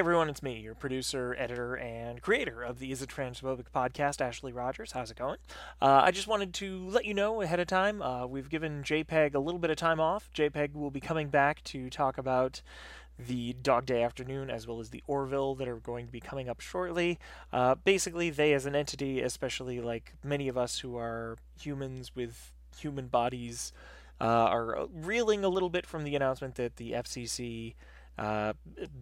Everyone, it's me, your producer, editor, and creator of the Is It Transphobic podcast, Ashley Rogers. How's it going? Uh, I just wanted to let you know ahead of time, uh, we've given JPEG a little bit of time off. JPEG will be coming back to talk about the Dog Day Afternoon as well as the Orville that are going to be coming up shortly. Uh, basically, they as an entity, especially like many of us who are humans with human bodies, uh, are reeling a little bit from the announcement that the FCC uh,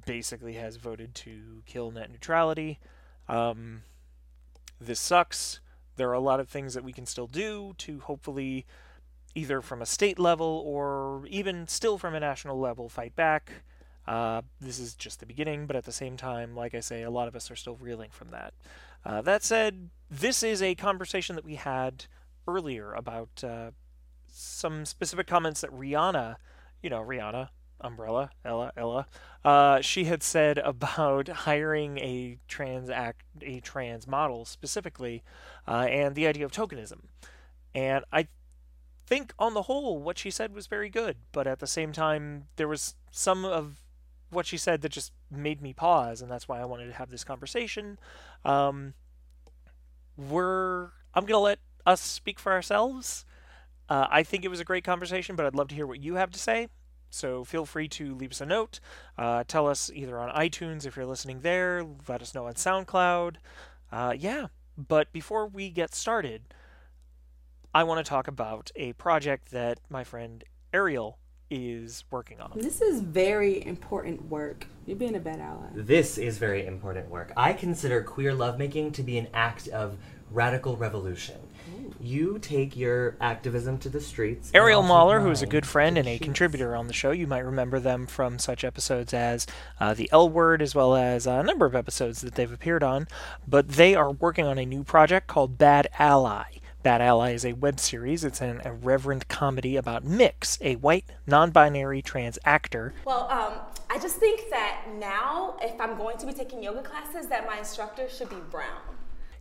basically has voted to kill net neutrality. Um, this sucks. There are a lot of things that we can still do to hopefully, either from a state level or even still from a national level, fight back. Uh, this is just the beginning, but at the same time, like I say, a lot of us are still reeling from that. Uh, that said, this is a conversation that we had earlier about uh, some specific comments that Rihanna, you know, Rihanna, Umbrella, Ella, Ella, uh, she had said about hiring a trans act, a trans model specifically, uh, and the idea of tokenism. And I think on the whole, what she said was very good, but at the same time, there was some of what she said that just made me pause, and that's why I wanted to have this conversation. Um, we're, I'm gonna let us speak for ourselves. Uh, I think it was a great conversation, but I'd love to hear what you have to say. So feel free to leave us a note. Uh, tell us either on iTunes if you're listening there. Let us know on SoundCloud. Uh, yeah, but before we get started, I want to talk about a project that my friend Ariel is working on. This is very important work. You're being a bad ally. This is very important work. I consider queer lovemaking to be an act of radical revolution. You take your activism to the streets. Ariel I'll Mahler, who is a good friend and a sheets. contributor on the show, you might remember them from such episodes as uh, The L Word, as well as a number of episodes that they've appeared on. But they are working on a new project called Bad Ally. Bad Ally is a web series. It's an irreverent comedy about Mix, a white, non binary trans actor. Well, um, I just think that now, if I'm going to be taking yoga classes, that my instructor should be brown.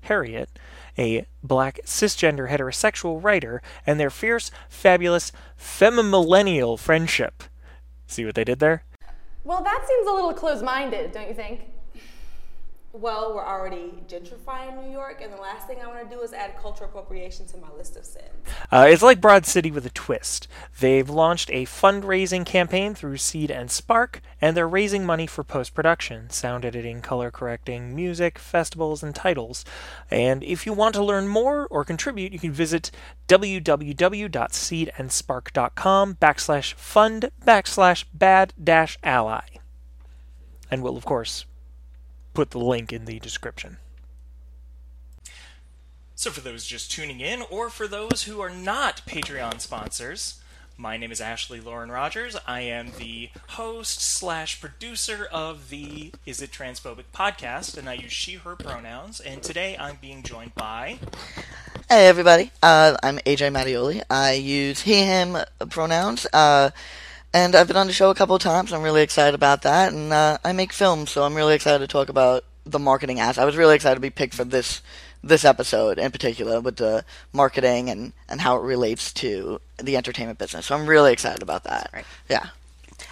Harriet, a black cisgender heterosexual writer, and their fierce, fabulous, femimillennial friendship. See what they did there? Well, that seems a little close-minded, don't you think? Well, we're already gentrifying New York, and the last thing I want to do is add cultural appropriation to my list of sins. Uh, it's like Broad City with a twist. They've launched a fundraising campaign through Seed and Spark, and they're raising money for post production, sound editing, color correcting, music, festivals, and titles. And if you want to learn more or contribute, you can visit www.seedandspark.com backslash fund backslash bad dash ally. And we'll, of course, put the link in the description. So, for those just tuning in, or for those who are not Patreon sponsors, my name is Ashley Lauren Rogers. I am the host slash producer of the Is It Transphobic podcast, and I use she, her pronouns. And today I'm being joined by. Hey everybody, uh, I'm AJ Mattioli. I use he, him pronouns, uh, and I've been on the show a couple of times. I'm really excited about that, and uh, I make films, so I'm really excited to talk about the marketing aspect. I was really excited to be picked for this this episode in particular with the marketing and, and how it relates to the entertainment business. So I'm really excited about that. Right. Yeah.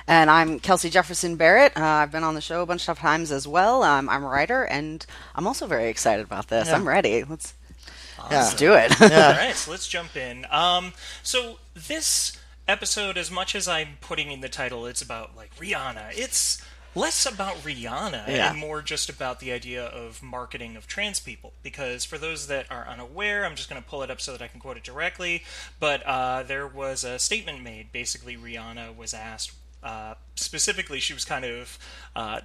And I'm Kelsey Jefferson Barrett. Uh, I've been on the show a bunch of times as well. Um, I'm a writer, and I'm also very excited about this. Yeah. I'm ready. Let's Yeah. let's do it. All right, so let's jump in. Um, so this episode, as much as I'm putting in the title, it's about like Rihanna. It's less about Rihanna Yeah. and more just about the idea of marketing of trans people. Because for those that are unaware, I'm just going to pull it up so that I can quote it directly. But uh, there was a statement made. Basically, Rihanna was asked. Uh, specifically, she was kind of uh,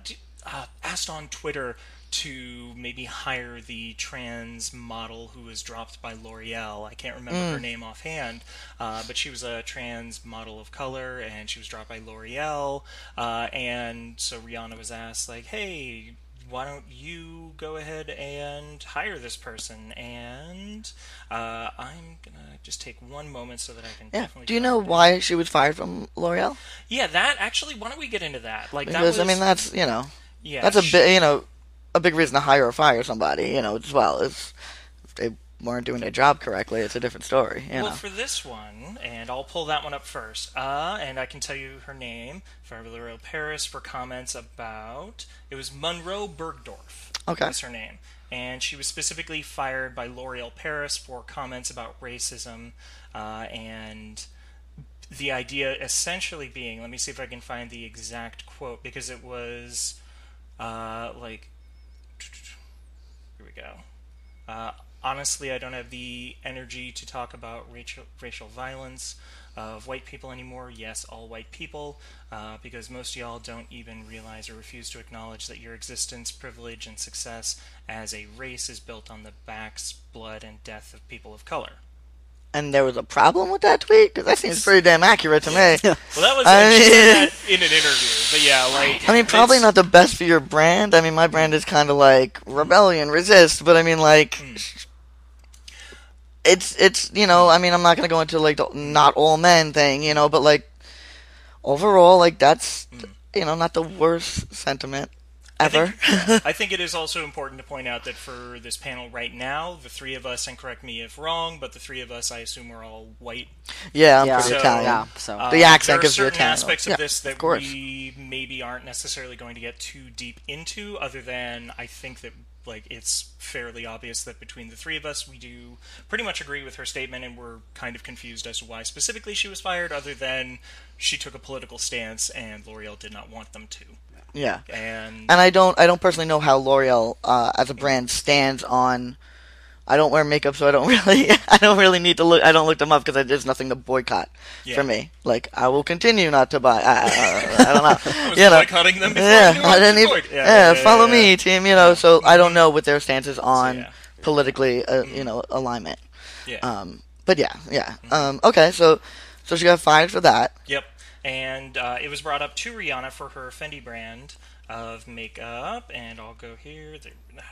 uh, asked on Twitter to maybe hire the trans model who was dropped by L'Oreal. I can't remember her Mm. name offhand, uh, but she was a trans model of color, and she was dropped by L'Oreal. Uh, and so Rihanna was asked, like, "Hey, why don't you go ahead and hire this person?" And uh, I'm gonna just take one moment so that I can Yeah. definitely. Do you know why she was fired from L'Oreal? Yeah, that actually. Why don't we get into that? Like Because that was, I mean, that's you know, Yeah, that's a bit you know, a big reason to hire or fire somebody. You know, as well if, if they weren't doing their job correctly, it's a different story. You well, know. for this one, and I'll pull that one up first. Uh, and I can tell you her name, Fabiola Paris, for comments about it was Monroe Bergdorf. Okay. was her name, and she was specifically fired by L'Oreal Paris for comments about racism, uh, and the idea essentially being, let me see if I can find the exact quote because it was uh, like we go. Uh, honestly, I don't have the energy to talk about racial, racial violence of white people anymore. Yes, all white people, uh, because most y'all don't even realize or refuse to acknowledge that your existence, privilege, and success as a race is built on the backs, blood, and death of people of color. And there was a problem with that tweet because that seems pretty damn accurate to me. Well, that was I mean- in an interview, but yeah, like I mean, probably it's- not the best for your brand. I mean, my brand is kind of like rebellion, resist, but I mean, like, Hmm. it's it's you know, I mean, I'm not gonna go into like the not all men thing, you know, but like overall, like that's Hmm. you know not the worst sentiment I think, I think it is also important to point out that for this panel right now, the three of us, and correct me if wrong, but the three of us, I assume, are all white. yeah, I'm Yeah. pretty So, Italian. yeah, so- Uh, the accent there are gives you a certain Italian. aspects of yeah, this that of course. we maybe aren't necessarily going to get too deep into, other than I think that like it's fairly obvious that between the three of us, we do pretty much agree with her statement, and we're kind of confused as to why specifically she was fired, other than she took a political stance and L'Oreal did not want them to. Yeah. And And I don't I don't personally know how L'Oreal uh, as a brand stands on. I don't wear makeup, so I don't really I don't really need to look. I don't look them up because there's nothing to boycott Yeah. for me. Like I will continue not to buy. I, I, I don't know. I was you know. boycotting them before I yeah, what didn't even. Yeah, Yeah, yeah, follow me, team. You know, so I don't know what their stance is on yeah. politically. Uh, You know, alignment. Yeah. Um, but yeah, yeah. Um, okay, so so she got fired for that. Yep. And uh, it was brought up to Rihanna for her Fenty brand of makeup, and I'll go here. There.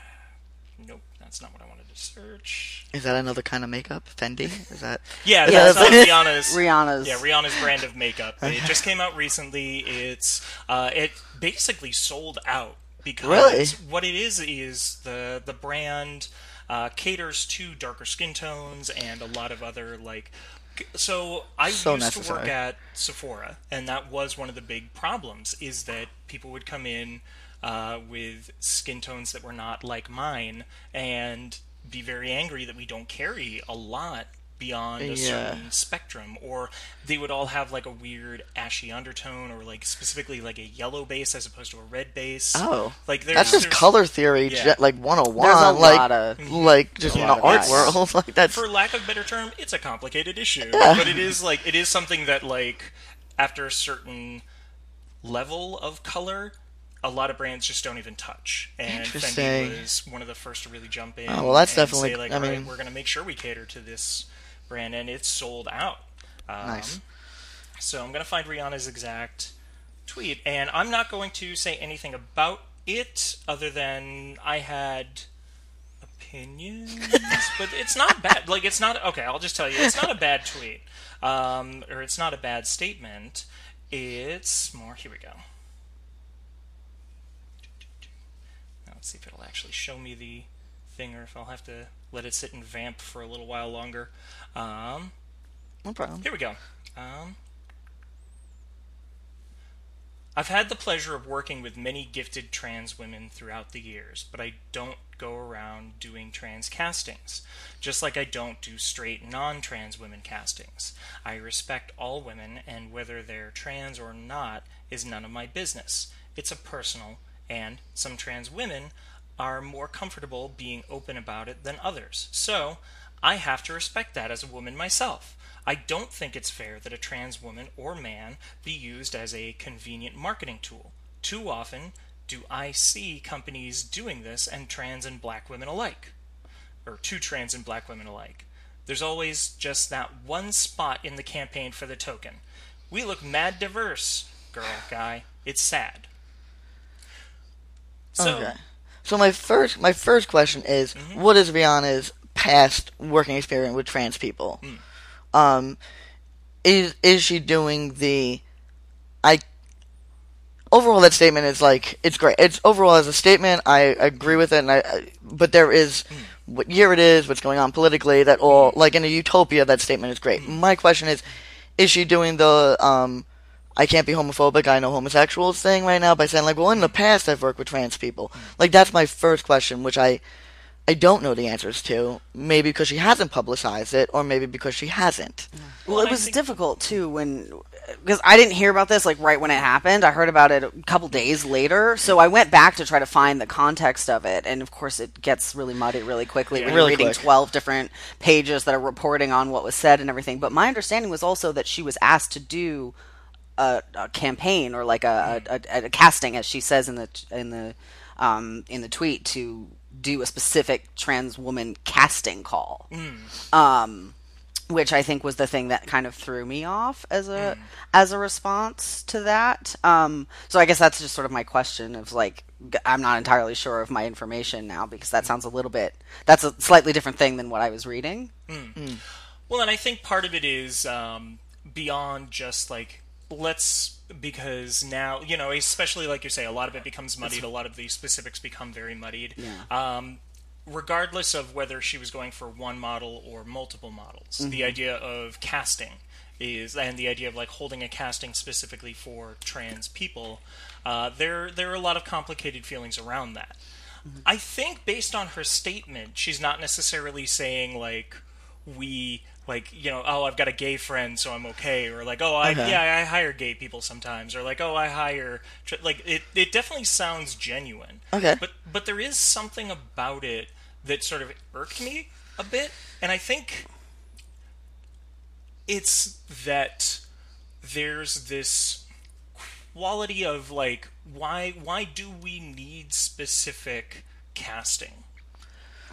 Nope, that's not what I wanted to search. Is that another kind of makeup? Fenty? Is that? Yeah, Is that's that- Rihanna's. Rihanna's. Yeah, Rihanna's brand of makeup. It just came out recently. It's uh, it basically sold out because Really? what it is is the the brand uh, caters to darker skin tones and a lot of other like. So I So used to work at Sephora, and that was one of the big problems. Is that people would come in uh, with skin tones that were not like mine, and be very angry that we don't carry a lot beyond a Yeah. certain spectrum, or they would all have like a weird ashy undertone, or like specifically like a yellow base as opposed to a red base. Oh, like there's, that's just there's- color theory, Yeah. ge- like 101. There's a like, lot of- mm-hmm. like just a in the of art world. like that for lack of a better term, it's a complicated issue. Yeah. But it is like it is something that like after a certain level of color, a lot of brands just don't even touch. And Interesting. Fenty was one of the first to really jump in. Oh, well, that's and definitely- say, like, I "All right, mean- we're going to make sure we cater to this brand, and it's sold out. Um, Nice. So I'm going to find Rihanna's exact tweet, and I'm not going to say anything about it other than I had opinions, but it's not bad. Like it's not okay. I'll just tell you, it's not a bad tweet, um, or it's not a bad statement. It's more. Here we go. Now, let's see if it'll actually show me the thing, or if I'll have to let it sit and vamp for a little while longer. Um, no problem. here we go. Um, I've had the pleasure of working with many gifted trans women throughout the years, but I don't go around doing trans castings, just like I don't do straight non trans women castings. I respect all women, and whether they're trans or not is none of my business. It's a personal, and some trans women are more comfortable being open about it than others. So, I have to respect that as a woman myself. I don't think it's fair that a trans woman or man be used as a convenient marketing tool. Too often, do I see companies doing this and trans and black women alike? Or two trans and black women alike? There's always just that one spot in the campaign for the token. We look mad diverse, girl, guy. It's sad. So, okay. So my first my first question is, mm-hmm. what is Rihanna's past working experience with trans people? Mm. Um, is is she doing the? I overall that statement is like it's great. It's overall as a statement, I agree with it, and I. I but there is mm. what year it is, what's going on politically. That all mm. like in a utopia, that statement is great. My question is, is she doing the um? I can't be homophobic. I know homosexuals thing right now by saying like, well, in the past I've worked with trans people. Like that's my first question, which I I don't know the answers to. Maybe because she hasn't publicized it, or maybe because she hasn't. Well, it was difficult too when because I didn't hear about this like right when it happened. I heard about it a couple days later, so I went back to try to find the context of it, and of course, it gets really muddy really quickly when Really you're reading quick. twelve different pages that are reporting on what was said and everything. But my understanding was also that she was asked to do a, a campaign or like a, a, a casting, as she says in the in the um, in the tweet, to do a specific trans woman casting call. Um, which I think was the thing that kind of threw me off as a as a response to that. Um, so I guess that's just sort of my question of like I'm not entirely sure of my information now because that sounds a little bit that's a slightly different thing than what I was reading. Well, and I think part of it is um, beyond just like let's because now you know, especially like you say, a lot of it becomes muddied. A lot of the specifics become very muddied. Um, regardless of whether she was going for one model or multiple models, the Mhm. idea of casting is and the idea of like holding a casting specifically for trans people. Uh, there, there are a lot of complicated feelings around that. I think based on her statement, she's not necessarily saying like we like you know oh I've got a gay friend so I'm okay or like oh I Okay. yeah I hire gay people sometimes or like oh I hire like it it definitely sounds genuine. Okay. But but there is something about it that sort of irked me a bit and I think it's that there's this quality of like why why do we need specific casting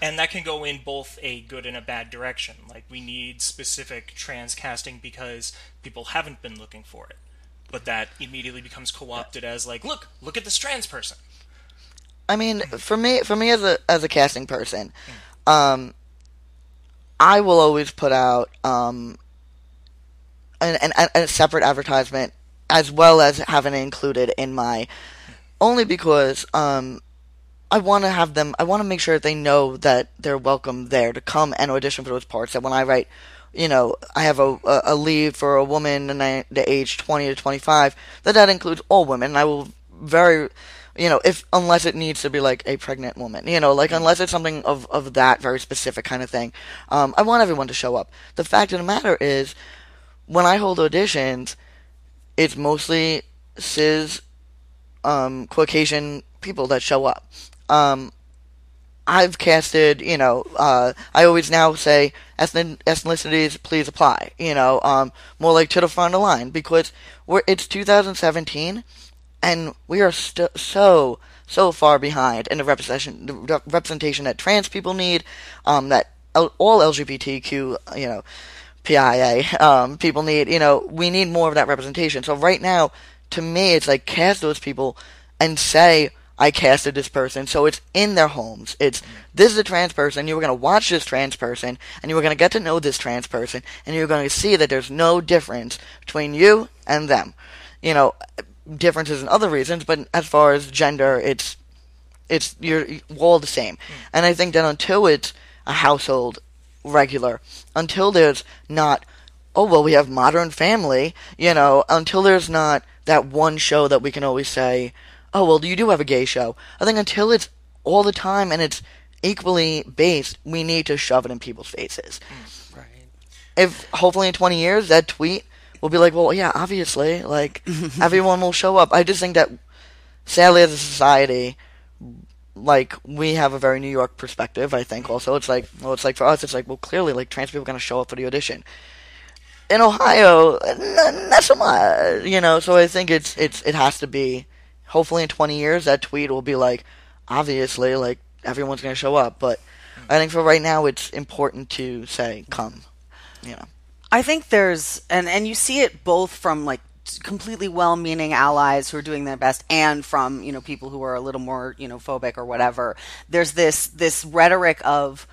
and that can go in both a good and a bad direction. Like we need specific trans casting because people haven't been looking for it. But that immediately becomes co-opted as like look look at this trans person. I mean, for me, for me as a as a casting person, um, I will always put out um, an, an, a separate advertisement as well as having it included in my, only because um, I want to have them. I want to make sure that they know that they're welcome there to come and audition for those parts. That when I write, you know, I have a a, lead for a woman in the, the age twenty to twenty five. That that includes all women. I will very, you know, if unless it needs to be like a pregnant woman, you know, like unless it's something of of that very specific kind of thing. Um, I want everyone to show up. The fact of the matter is, when I hold auditions, it's mostly cis um, Caucasian people that show up. Um, I've casted, you know, uh, I always now say ethnicities, please apply. You know, um, more like to the front of the line because we're it's 2017, and we are st- so so far behind in the representation the representation that trans people need, um, that L- all LGBTQ, you know, PIA um, people need. You know, we need more of that representation. So right now, to me, it's like cast those people and say I casted this person. So it's in their homes. It's this is a trans person. You were gonna watch this trans person, and you were gonna get to know this trans person, and you're gonna see that there's no difference between you and them. You know, differences in other reasons, but as far as gender, it's it's you're you're all the same. Mm. And I think that until it's a household regular, until there's not, oh well, we have Modern Family, you know, until there's not that one show that we can always say, oh well, do you do have a gay show. I think until it's all the time and it's equally based, we need to shove it in people's faces. Mm, right. If hopefully in 20 years that tweet will be like, well, yeah, obviously, like everyone will show up. I just think that sadly as a society like we have a very New York perspective. I think also it's like well, it's like for us, it's like well, clearly like trans people are gonna show up for the audition. In Ohio, not so much, you know. So I think it's it's it has to be hopefully in 20 years that tweet will be like, obviously, like everyone's gonna show up. But hmm. I think for right now, it's important to say, come. You know. I think there's and and you see it both from like completely well-meaning allies who are doing their best and from you know people who are a little more you know phobic or whatever there's this this rhetoric of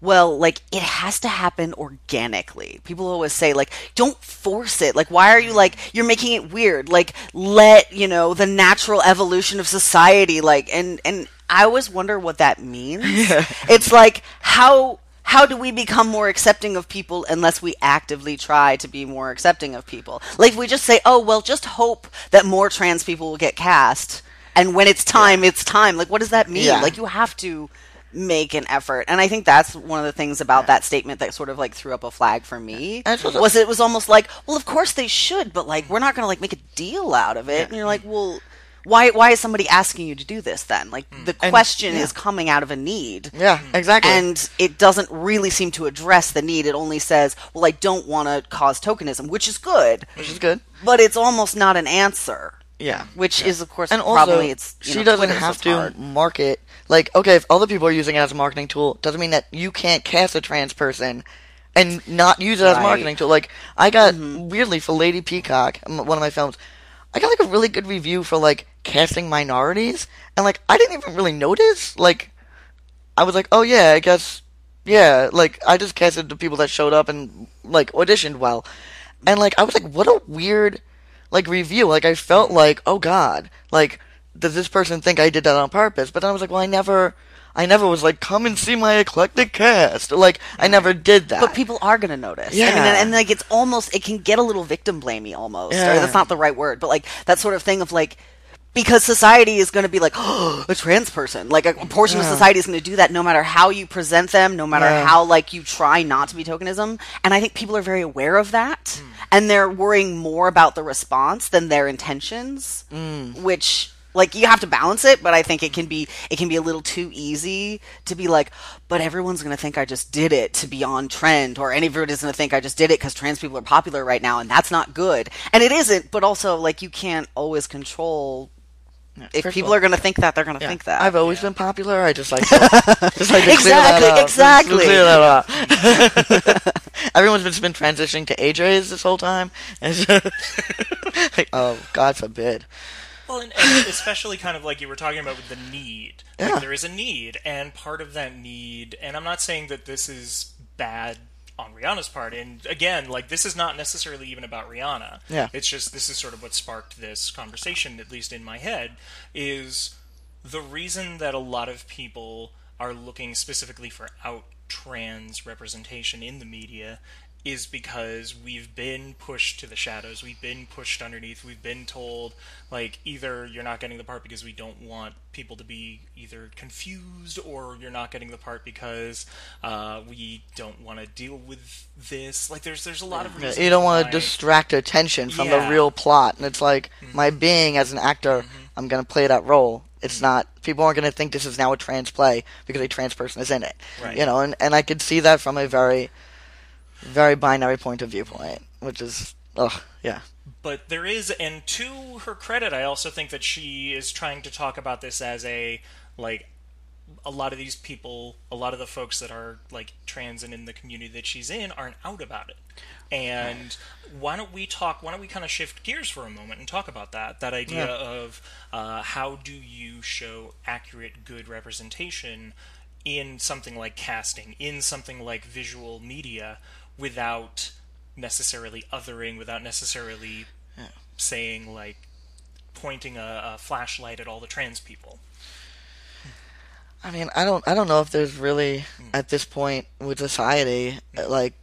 well like it has to happen organically people always say like don't force it like why are you like you're making it weird like let you know the natural evolution of society like and and i always wonder what that means Yeah. it's like how how do we become more accepting of people unless we actively try to be more accepting of people? Like we just say, "Oh, well, just hope that more trans people will get cast." And when it's time, it's time. Like what does that mean? Yeah. Like you have to make an effort. And I think that's one of the things about that statement that sort of like threw up a flag for me. And it's Was it was almost like, well, of course they should, but like we're not going to like make a deal out of it. And you're like, well, why why is somebody asking you to do this then? Like hmm. the And- question yeah. is coming out of a need. Yeah, hmm. exactly. And it doesn't really seem to address the need. It only says, well, I don't want to cause tokenism, which is good, which is good. but it's almost not an answer. Yeah. Which is, of course, And also, probably it's. you she know, doesn't Twitter, so have to hard. market. Like, okay, if other people are using it as a marketing tool, doesn't mean that you can't cast a trans person and not use it as a Right. marketing tool. Like, I got mm-hmm. weirdly for Lady Peacock, one of my films, I got like a really good review for like casting minorities, and like I didn't even really notice. Like, I was like, oh yeah, I guess, yeah. Like, I just casted the people that showed up and like auditioned well, and like I was like, what a weird like review. Like I felt like, oh god, like does this person think I did that on purpose? But then I was like, well, I never, I never was like, come and see my eclectic cast. Like I never did that. But people are going to notice. I mean, Yeah. and, and, like it's almost it can get a little victim blamey almost. Or Yeah. that's not the right word, but like that sort of thing of like because society is going to be like oh, a trans person. Like a portion of society is going to do that no matter how you present them, no matter Yeah. how like you try not to be tokenism. And I think people are very aware of that, hmm. and they're worrying more about the response than their intentions, hmm. which like you have to balance it but i think it can be it can be a little too easy to be like but everyone's going to think i just did it to be on trend or everybody's going to think i just did it because trans people are popular right now and that's not good and it isn't but also like you can't always control if people all- are going to think that they're going to Yeah. think that I've always been popular. I just like to, just like to clear Exactly, up. exactly. Clear that up. Everyone's just been transitioning to AJ's this whole time. And so- like, oh, God forbid. Well, and, and especially kind of like you were talking about with the need. Yeah. There is a need, and part of that need, and I'm not saying that this is bad on Rihanna's part, and again, like this is not necessarily even about Rihanna. Yeah. It's just this is sort of what sparked this conversation, at least in my head, is the reason that a lot of people are looking specifically for out trans representation in the media is because we've been pushed to the shadows. We've been pushed underneath. We've been told, like, either you're not getting the part because we don't want people to be either confused, or you're not getting the part because uh, we don't want to deal with this. Like, there's there's a lot of reasons you don't want to distract attention from the real plot. And it's like, mm-hmm. my being as an actor, mm-hmm. I'm going to play that role. It's mm-hmm. not, people aren't going to think this is now a trans play because a trans person is in it. Right. You know, and, and I could see that from a very, very binary point of viewpoint, which is, ugh, yeah. but there is and to her credit i also think that she is trying to talk about this as a like a lot of these people a lot of the folks that are like trans and in the community that she's in aren't out about it and why don't we talk why don't we kind of shift gears for a moment and talk about that that idea Yeah. of uh, how do you show accurate good representation in something like casting in something like visual media without necessarily othering without necessarily saying like pointing a, a flashlight at all the trans people I mean, I don't, I don't know if there's really hmm. at this point with society, hmm. like,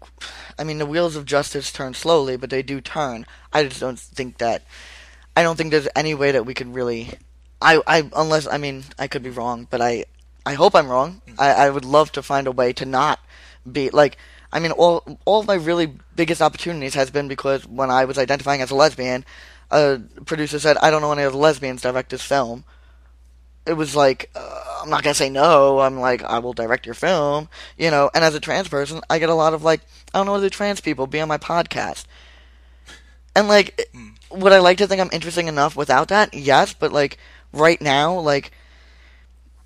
I mean, the wheels of justice turn slowly, but they do turn. I just don't think that, I don't think there's any way that we could really, I, I, unless, I mean, I could be wrong, but I, I hope I'm wrong. Hmm. I, I would love to find a way to not be like. I mean, all all of my really biggest opportunities has been because when I was identifying as a lesbian, a producer said, "I don't know any other lesbians direct this film." it was like uh, I'm not gonna say no. I'm like I will direct your film, you know. And as a trans person, I get a lot of like I don't know other trans people be on my podcast, and like it- would I like to think I'm interesting enough without that? Yes, but like right now, like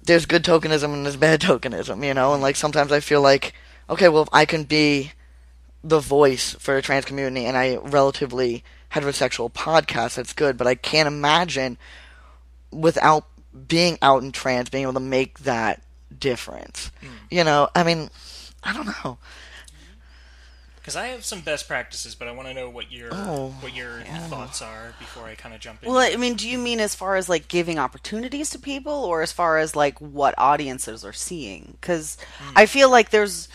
there's good tokenism and there's bad tokenism, you know, and like sometimes I feel like okay, well if I can be the voice for a trans community and I relatively heterosexual podcast, that's good, but I can't imagine without being out in trans being able to make that difference. Hmm. You know, I mean, I don't know. Because I have some best practices, but I want to know what your Oh, what your thoughts are before I kind of jump in. Well, I mean, do you mean as far as like giving opportunities to people, or as far as like what audiences are seeing? Because hmm. I feel like there's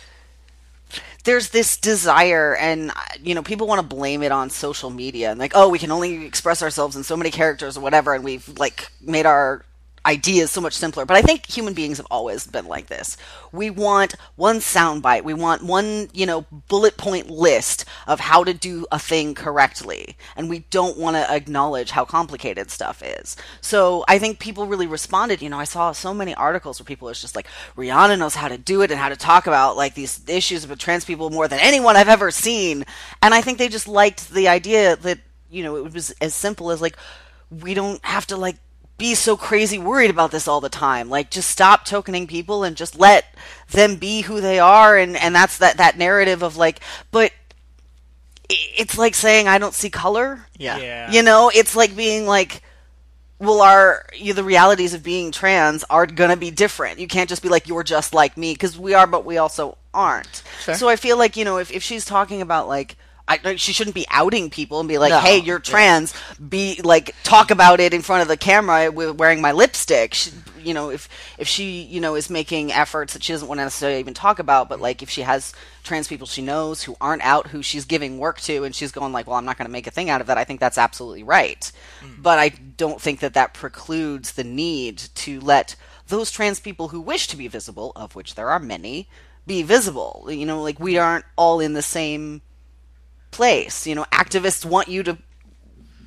there's this desire, and you know, people want to blame it on social media and like, oh, we can only express ourselves in so many characters or whatever, and we've like made our ideas so much simpler. But I think human beings have always been like this. We want one soundbite. We want one, you know, bullet point list of how to do a thing correctly. And we don't want to acknowledge how complicated stuff is. So I think people really responded. You know, I saw so many articles where people was just like, Rihanna knows how to do it and how to talk about like these issues with trans people more than anyone I've ever seen. And I think they just liked the idea that, you know, it was as simple as like, we don't have to like be so crazy worried about this all the time. Like just stop tokening people and just let them be who they are and and that's that that narrative of like but it's like saying I don't see color. Yeah. Yeah. You know, it's like being like well our you the realities of being trans are going to be different. You can't just be like you're just like me because we are but we also aren't. Sure. So I feel like, you know, if if she's talking about like I, like, she shouldn't be outing people and be like, No. "Hey, you're trans." Be like, talk about it in front of the camera with wearing my lipstick. She, you know, if if she, you know, is making efforts that she doesn't want to necessarily even talk about, but like if she has trans people she knows who aren't out, who she's giving work to, and she's going like, "Well, I'm not going to make a thing out of that." I think that's absolutely right. Hmm. But I don't think that that precludes the need to let those trans people who wish to be visible, of which there are many, be visible. You know, like we aren't all in the same place. You know, activists want you to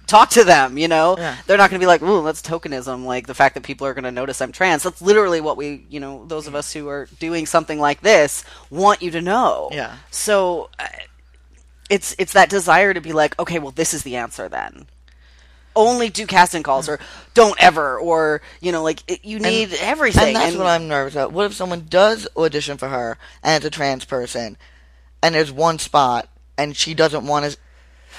talk to them, you know? Yeah. They're not going to be like, ooh, that's tokenism, like the fact that people are going to notice I'm trans. That's literally what we, you know, those of us who are doing something like this want you to know. Yeah. So uh, it's it's that desire to be like, okay, well this is the answer then. Only do casting calls or don't ever or, you know, like it, you need everything. And that's what I'm nervous about. What if someone does audition for her and it's a trans person, and there's one spot and she doesn't want to,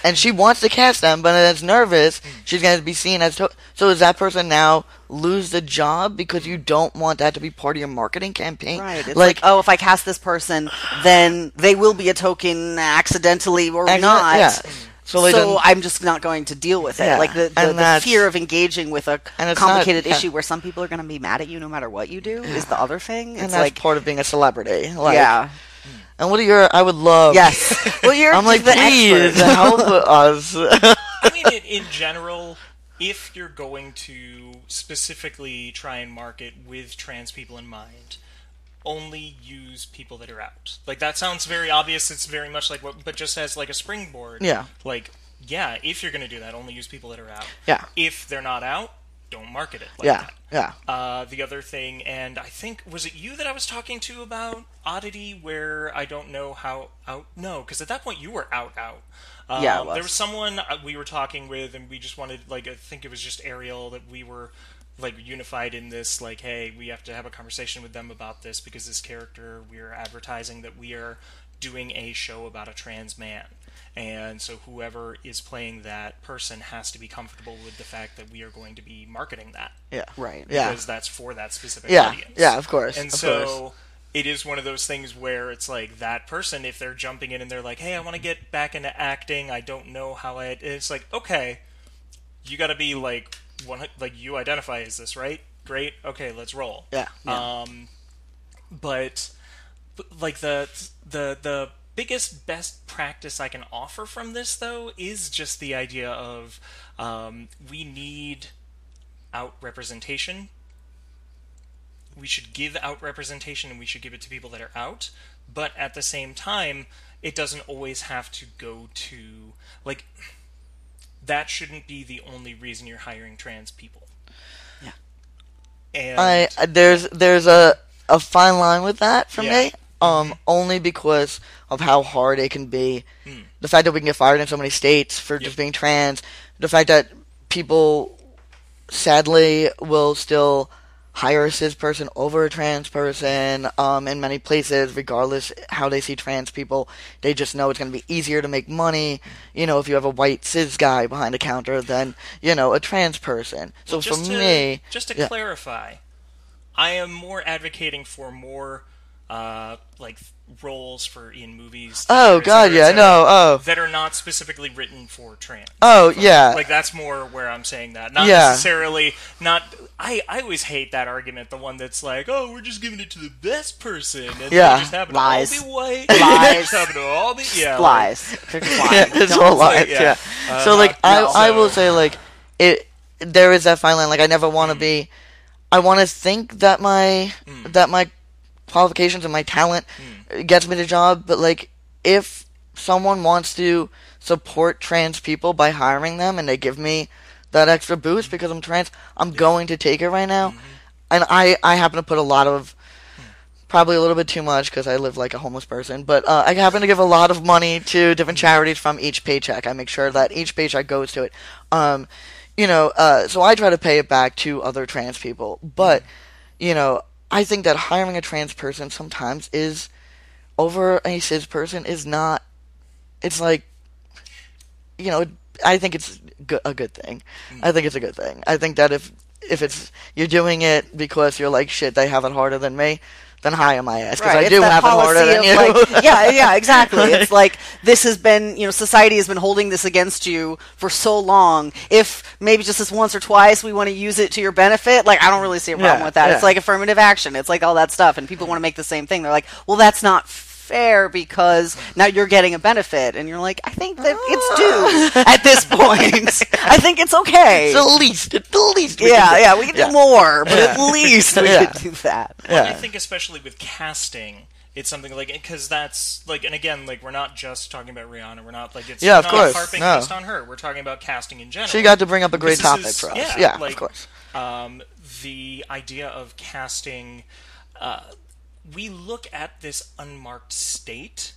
and she wants to cast them, but is nervous mm. she's going to be seen as. To- so does that person now lose the job because you don't want that to be part of your marketing campaign? Right. It's like, oh, if I cast this person, then they will be a token accidentally or Accident- not. yeah. So, so I'm just not going to deal with it. Yeah, Like the, the, and the fear of engaging with a And it's not- complicated yeah. issue where some people are going to be mad at you no matter what you do is the other thing. and It's that's like, part of being a celebrity. Like, yeah. And what are your? I would love. Yes. Well, you're I'm like, the please expert. help us. I mean, in, in general, if you're going to specifically try and market with trans people in mind, only use people that are out. Like that sounds very obvious. It's very much like what, but just as like a springboard. Yeah. Like, yeah, if you're going to do that, only use people that are out. Yeah. If they're not out, don't market it. Like yeah, That. yeah. Uh, the other thing, and I think was it you that I was talking to about oddity, where I don't know how out. No, because at that point you were out out. Um, Yeah, was. there was someone uh, we were talking with, and we just wanted like I think it was just Ariel that we were like unified in this. Like, hey, we have to have a conversation with them about this because this character we're advertising that we are doing a show about a trans man. And so whoever is playing that person has to be comfortable with the fact that we are going to be marketing that Yeah. Right. Yeah. because that's for that specific Yeah, audience. yeah, of course, And of so course. it is one of those things where it's like that person, if they're jumping in and they're like, "Hey, I want to get back into acting. I don't know how I." It's like, okay, you got to be like one, like you identify as this, right? Great. Okay, let's roll. Yeah. Um, but but, like the the the biggest best practice I can offer from this though is just the idea of um, we need out representation. We should give out representation and we should give it to people that are out, but at the same time, it doesn't always have to go to like that shouldn't be the only reason you're hiring trans people. Yeah. And I there's there's a a fine line with that for Yeah. me. Um, only because of how hard it can be. The fact that we can get fired in so many states for just being trans. The fact that people, sadly, will still hire a cis person over a trans person. Um, in many places, regardless how they see trans people, they just know it's going to be easier to make money. You know, if you have a white cis guy behind the counter than you know a trans person. So Well, for to, me, just to yeah. clarify, I am more advocating for more uh, like roles for in movies. Oh, God, yeah, et cetera, no, oh. that are not specifically written for trans. Oh, folks. yeah. like that's more where I'm saying that, not Yeah. necessarily not. I, I always hate that argument, the one that's like, oh, we're just giving it to the best person, and Yeah. they just happen Lies. to all be white, Lies. they happen to all be yeah, like- Lies. They're just lying. yeah, it's all lies. yeah. Yeah. Uh, so like I, no, I will say like it. There is that fine line. Like I never want to Mm. be. I want to think that my Mm. that my qualifications and my talent gets me the job. But like if someone wants to support trans people by hiring them and they give me that extra boost because I'm trans, I'm going to take it right now. Mm-hmm. And I I happen to put a lot of probably a little bit too much because I live like a homeless person. But uh, I happen to give a lot of money to different charities from each paycheck. I make sure that each paycheck goes to it. Um, you know, uh, so I try to pay it back to other trans people. But you know, I think that hiring a trans person sometimes is over a cis person is not. It's like, you know, I think it's a good thing. I think it's a good thing. I think that if if it's you're doing it because you're like shit, they have it harder than me, then hire my ass because Right, I it's do have it harder than of, you. like- yeah, yeah, exactly. It's like this has been, you know, society has been holding this against you for so long. If maybe just this once or twice we want to use it to your benefit, like I don't really see a problem Yeah, with that. It's like affirmative action. It's like all that stuff, and people want to make the same thing. They're like, well, that's not fair because now you're getting a benefit, and you're like, I think that it's due at this point. I think it's okay. It's the least. It's the least. we yeah, can yeah, we can Yeah. do more, but at least we Yeah. could do that. Well, I think especially with casting, it's something like because that's like, and again, like we're not just talking about Rihanna. We're not like it's Yeah, of not course, harping no. just on her. We're talking about casting in general. She got to bring up a great this topic is- for us. Yeah, Yeah, of course. Um, the idea of casting, uh, we look at this unmarked state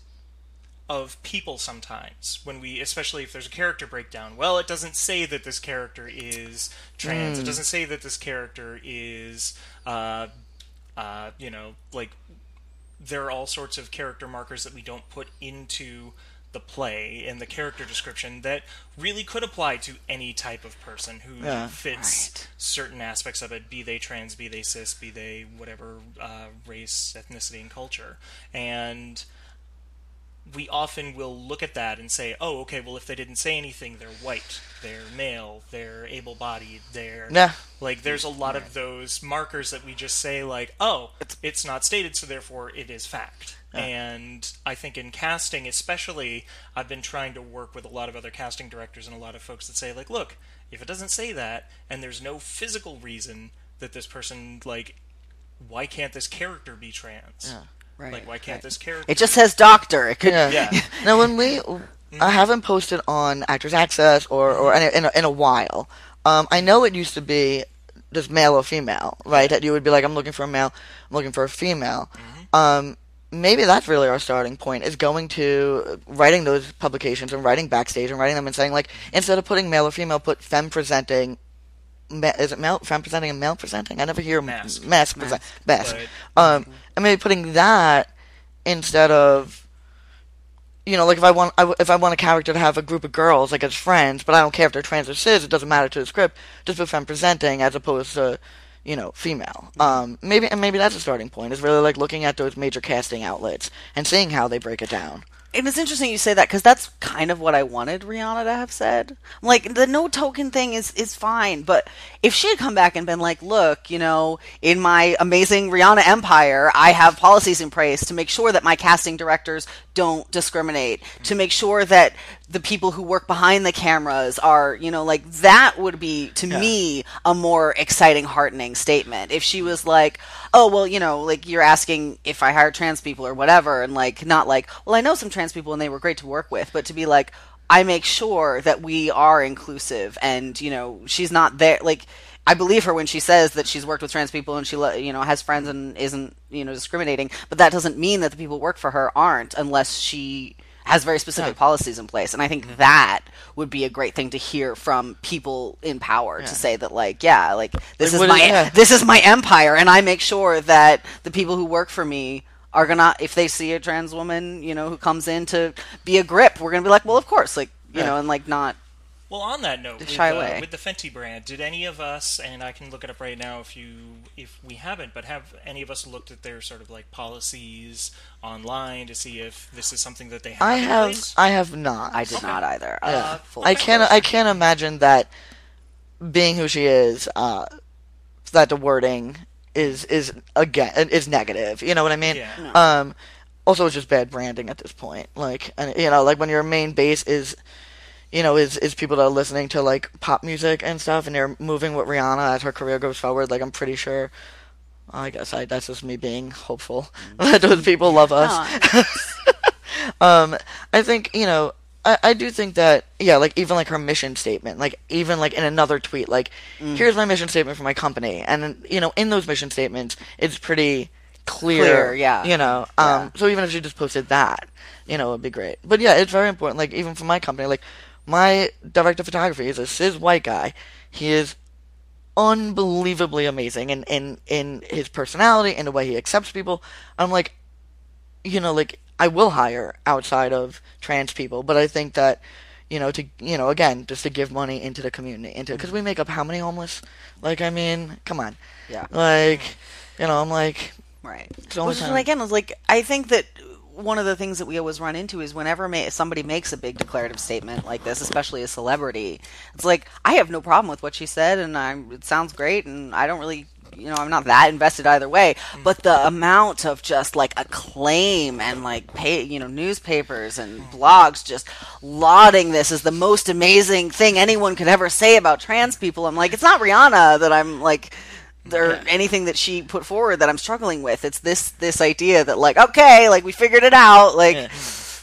of people sometimes when we especially if there's a character breakdown well it doesn't say that this character is trans it Mm. doesn't say that this character is uh, uh, you know like there are all sorts of character markers that we don't put into the play and the character description that really could apply to any type of person who Yeah. fits certain aspects of it, be they trans, be they cis, be they whatever uh, race, ethnicity, and culture. And we often will look at that and say, oh, okay, well, if they didn't say anything, they're white, they're male, they're able bodied, they're. Yeah. Like, there's a lot of those markers that we just say, like, oh, it's not stated, so therefore it is fact. And I think in casting, especially, I've been trying to work with a lot of other casting directors and a lot of folks that say, like, look, if it doesn't say that, and there's no physical reason that this person, like, why can't this character be trans? Right, Like, why can't right. this character? It just says doctor. It could. Yeah. Yeah. now, when we, I haven't posted on Actors Access or or in a, in a, in a while. Um, I know it used to be just male or female, right? That you would be like, I'm looking for a male, I'm looking for a female. Um, maybe that's really our starting point is going to writing those publications and writing backstage and writing them and saying like instead of putting male or female, put femme presenting. Ma- is it male femme presenting and male presenting? I never hear Mask. mask present mask. But- Um, and maybe putting that instead of you know, like if I want, I w if I want a character to have a group of girls like as friends, but I don't care if they're trans or cis, it doesn't matter to the script. Just put femme presenting as opposed to, you know, female. Um, maybe and maybe that's a starting point. Is really like looking at those major casting outlets and seeing how they break it down. And it's interesting you say that because that's kind of what I wanted Rihanna to have said. Like the no token thing is is fine, but if she had come back and been like, "Look, you know, in my amazing Rihanna empire, I have policies in place to make sure that my casting directors don't discriminate, to make sure that the people who work behind the cameras are, you know, like that would be to me a more exciting, heartening statement. If she was like, "Oh, well, you know, like you're asking if I hire trans people or whatever," and like not like, "Well, I know some trans people and they were great to work with," but to be like, "I make sure that we are inclusive," and you know, she's not there. Like, I believe her when she says that she's worked with trans people and she, you know, has friends and isn't, you know, discriminating. But that doesn't mean that the people who work for her aren't, unless she has very specific policies in place. And I think mm-hmm. that would be a great thing to hear from people in power to say that, like, yeah, like this Like, is my is- yeah. this is my empire, and I make sure that the people who work for me are gonna, if they see a trans woman, you know, who comes in to be a grip, we're gonna be like, well, of course, like, you Yeah. know, and like not. Well, on that note, with, uh, with the Fenty brand, did any of us, and I can look it up right now if you if we haven't, but have any of us looked at their sort of like policies online to see if this is something that they have? I have place? I have not. I did not either. Yeah. Uh, I can't I can't imagine that being who she is, uh, that the wording is is again is negative. You know what I mean? Yeah. Um, also, it's just bad branding at this point. Like, and you know, like when your main base is, you know, is is people that are listening to like pop music and stuff, and they're moving with Rihanna as her career goes forward. Like, I'm pretty sure. I guess I, that's just me being hopeful that those people love us. um, I think you know, I, I do think that yeah, like even like her mission statement, like even like in another tweet, like Mm. here's my mission statement for my company, and you know, in those mission statements, it's pretty clear, Clear, yeah. you know. Um, so even if she just posted that, you know, it'd be great. But yeah, it's very important. Like even for my company, like my director of photography is a cis white guy. He is unbelievably amazing in, in, in his personality and the way he accepts people. I'm like, you know, like I will hire outside of trans people, but I think that, you know, to you know, again, just to give money into the community, into mm-hmm. because we make up how many homeless? Like, I mean, come on, Yeah. like, you know, I'm like, Right. So Which again, like I think that one of the things that we always run into is whenever ma- somebody makes a big declarative statement like this, especially a celebrity, it's like I have no problem with what she said, and I it sounds great, and I don't really. You know, I'm not that invested either way, mm. but the amount of just like acclaim and like pay, you know, newspapers and mm. blogs just lauding this as the most amazing thing anyone could ever say about trans people. I'm like, it's not Rihanna that I'm like, or anything that she put forward that I'm struggling with. It's this this idea that like okay, like we figured it out, like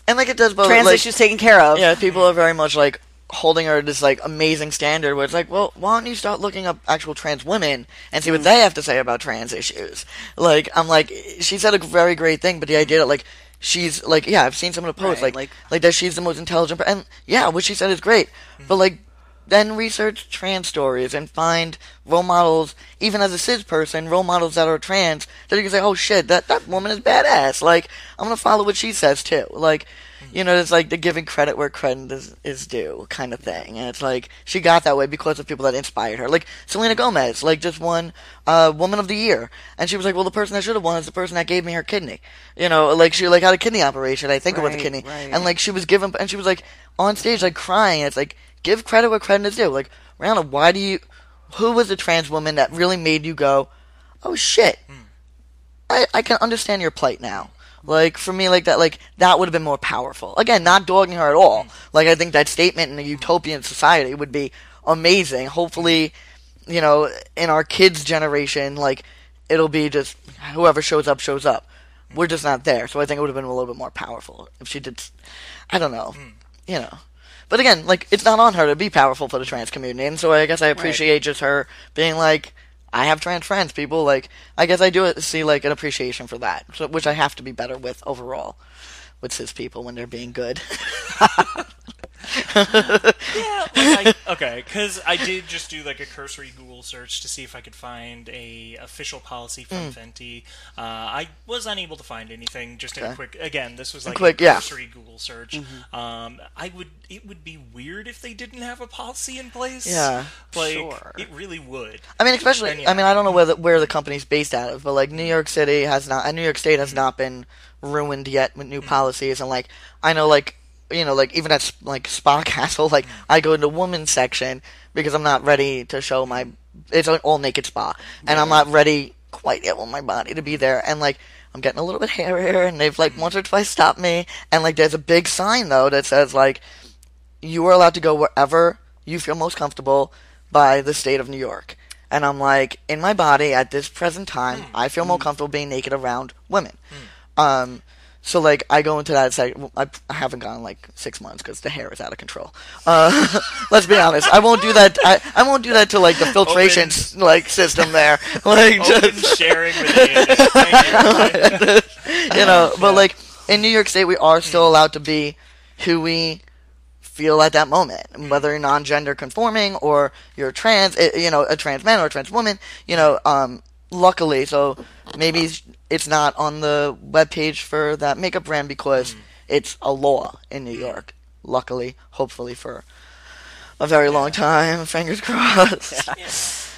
and like it does both. trans like, issues taken care of. Yeah, people are very much like holding her to this like amazing standard where it's like, well, why don't you start looking up actual trans women and see what mm. they have to say about trans issues? Like, I'm like, she said a very great thing, but the idea that like she's like, yeah, I've seen some of the posts, Right, like, like- like that she's the most intelligent, per- and yeah, what she said is great, mm. but like. Then research trans stories and find role models, even as a cis person, role models that are trans, that you can say, oh shit, that, that woman is badass. Like, I'm gonna follow what she says too. Like, you know, it's like the giving credit where credit is, is due kind of thing. And it's like, she got that way because of people that inspired her. Like, Selena Gomez, like, just won, uh, Woman of the Year. And she was like, well, the person that should have won is the person that gave me her kidney. You know, like, she, like, had a kidney operation, I think it was a kidney. right. And, like, she was given, and she was, like, on stage, like, crying. And it's like, give credit where credit is due. Like, Rihanna, why do you, who was the trans woman that really made you go, oh shit, I, I can understand your plight now. Like for me, like that, like that would have been more powerful. Again, not dogging her at all. Like I think that statement in a utopian society would be amazing. Hopefully, you know, in our kids' generation, like it'll be just whoever shows up shows up. We're just not there, so I think it would have been a little bit more powerful if she did. I don't know, hmm. you know. But again, like it's not on her to be powerful for the trans community, and so I guess I appreciate just her being like, I have trans friends, people. Like, I guess I do see like an appreciation for that, which I have to be better with overall with cis people when they're being good. yeah, like I, okay, because I did just do like a cursory Google search to see if I could find a official policy from Mm. Fenty. Uh, I was unable to find anything. Just a quick, again, this was A like quick, a yeah. cursory Google search. Um, I would, it would be weird if they didn't have a policy in place. Yeah. like Sure. it really would. I mean, especially. And, yeah. I mean, I don't know where the, where the company's based out of, but like New York City has not, and New York State has not been ruined yet with new policies. And like, I know, like, you know, like even at like Spa Castle, like I go to the women's section because I'm not ready to show my. It's an all naked spa, and I'm not ready quite yet with my body to be there. And like, I'm getting a little bit hairier, and they've like once or twice stopped me. And like, there's a big sign though that says like, you are allowed to go wherever you feel most comfortable by the state of New York. And I'm like, in my body at this present time, hmm. I feel more hmm. comfortable being naked around women. Hmm. Um, so like I go into that. Well, I, I haven't gone like six months because the hair is out of control. Uh, let's be honest. I won't do that. I, I won't do that to like the filtration s- like system there. Like Open just sharing with you. you know. But like in New York State, we are still allowed to be who we feel at that moment, whether you're non-gender conforming or you're trans, eh, you know, a trans man or a trans woman. You know, um, luckily, so maybe it's not on the webpage for that makeup brand because it's a law in New York. Luckily, hopefully for a very long time. Fingers crossed.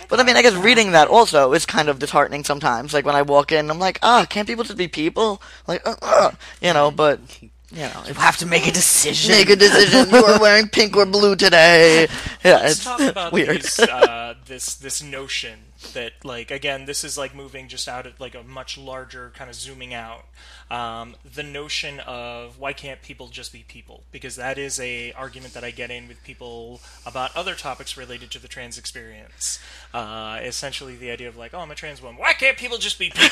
But I mean, I guess reading that also is kind of disheartening sometimes. Like when I walk in, I'm like, ah, can't people just be people? Like, uh, uh, you know, but you know, You have to make a decision. make a decision. You are wearing pink or blue today. Yeah, Let's it's talk about weird. these, uh, this this notion that like again this is like moving just out of like a much larger kind of zooming out um, the notion of why can't people just be people because that is a argument that I get in with people about other topics related to the trans experience uh, essentially the idea of like oh I'm a trans woman why can't people just be people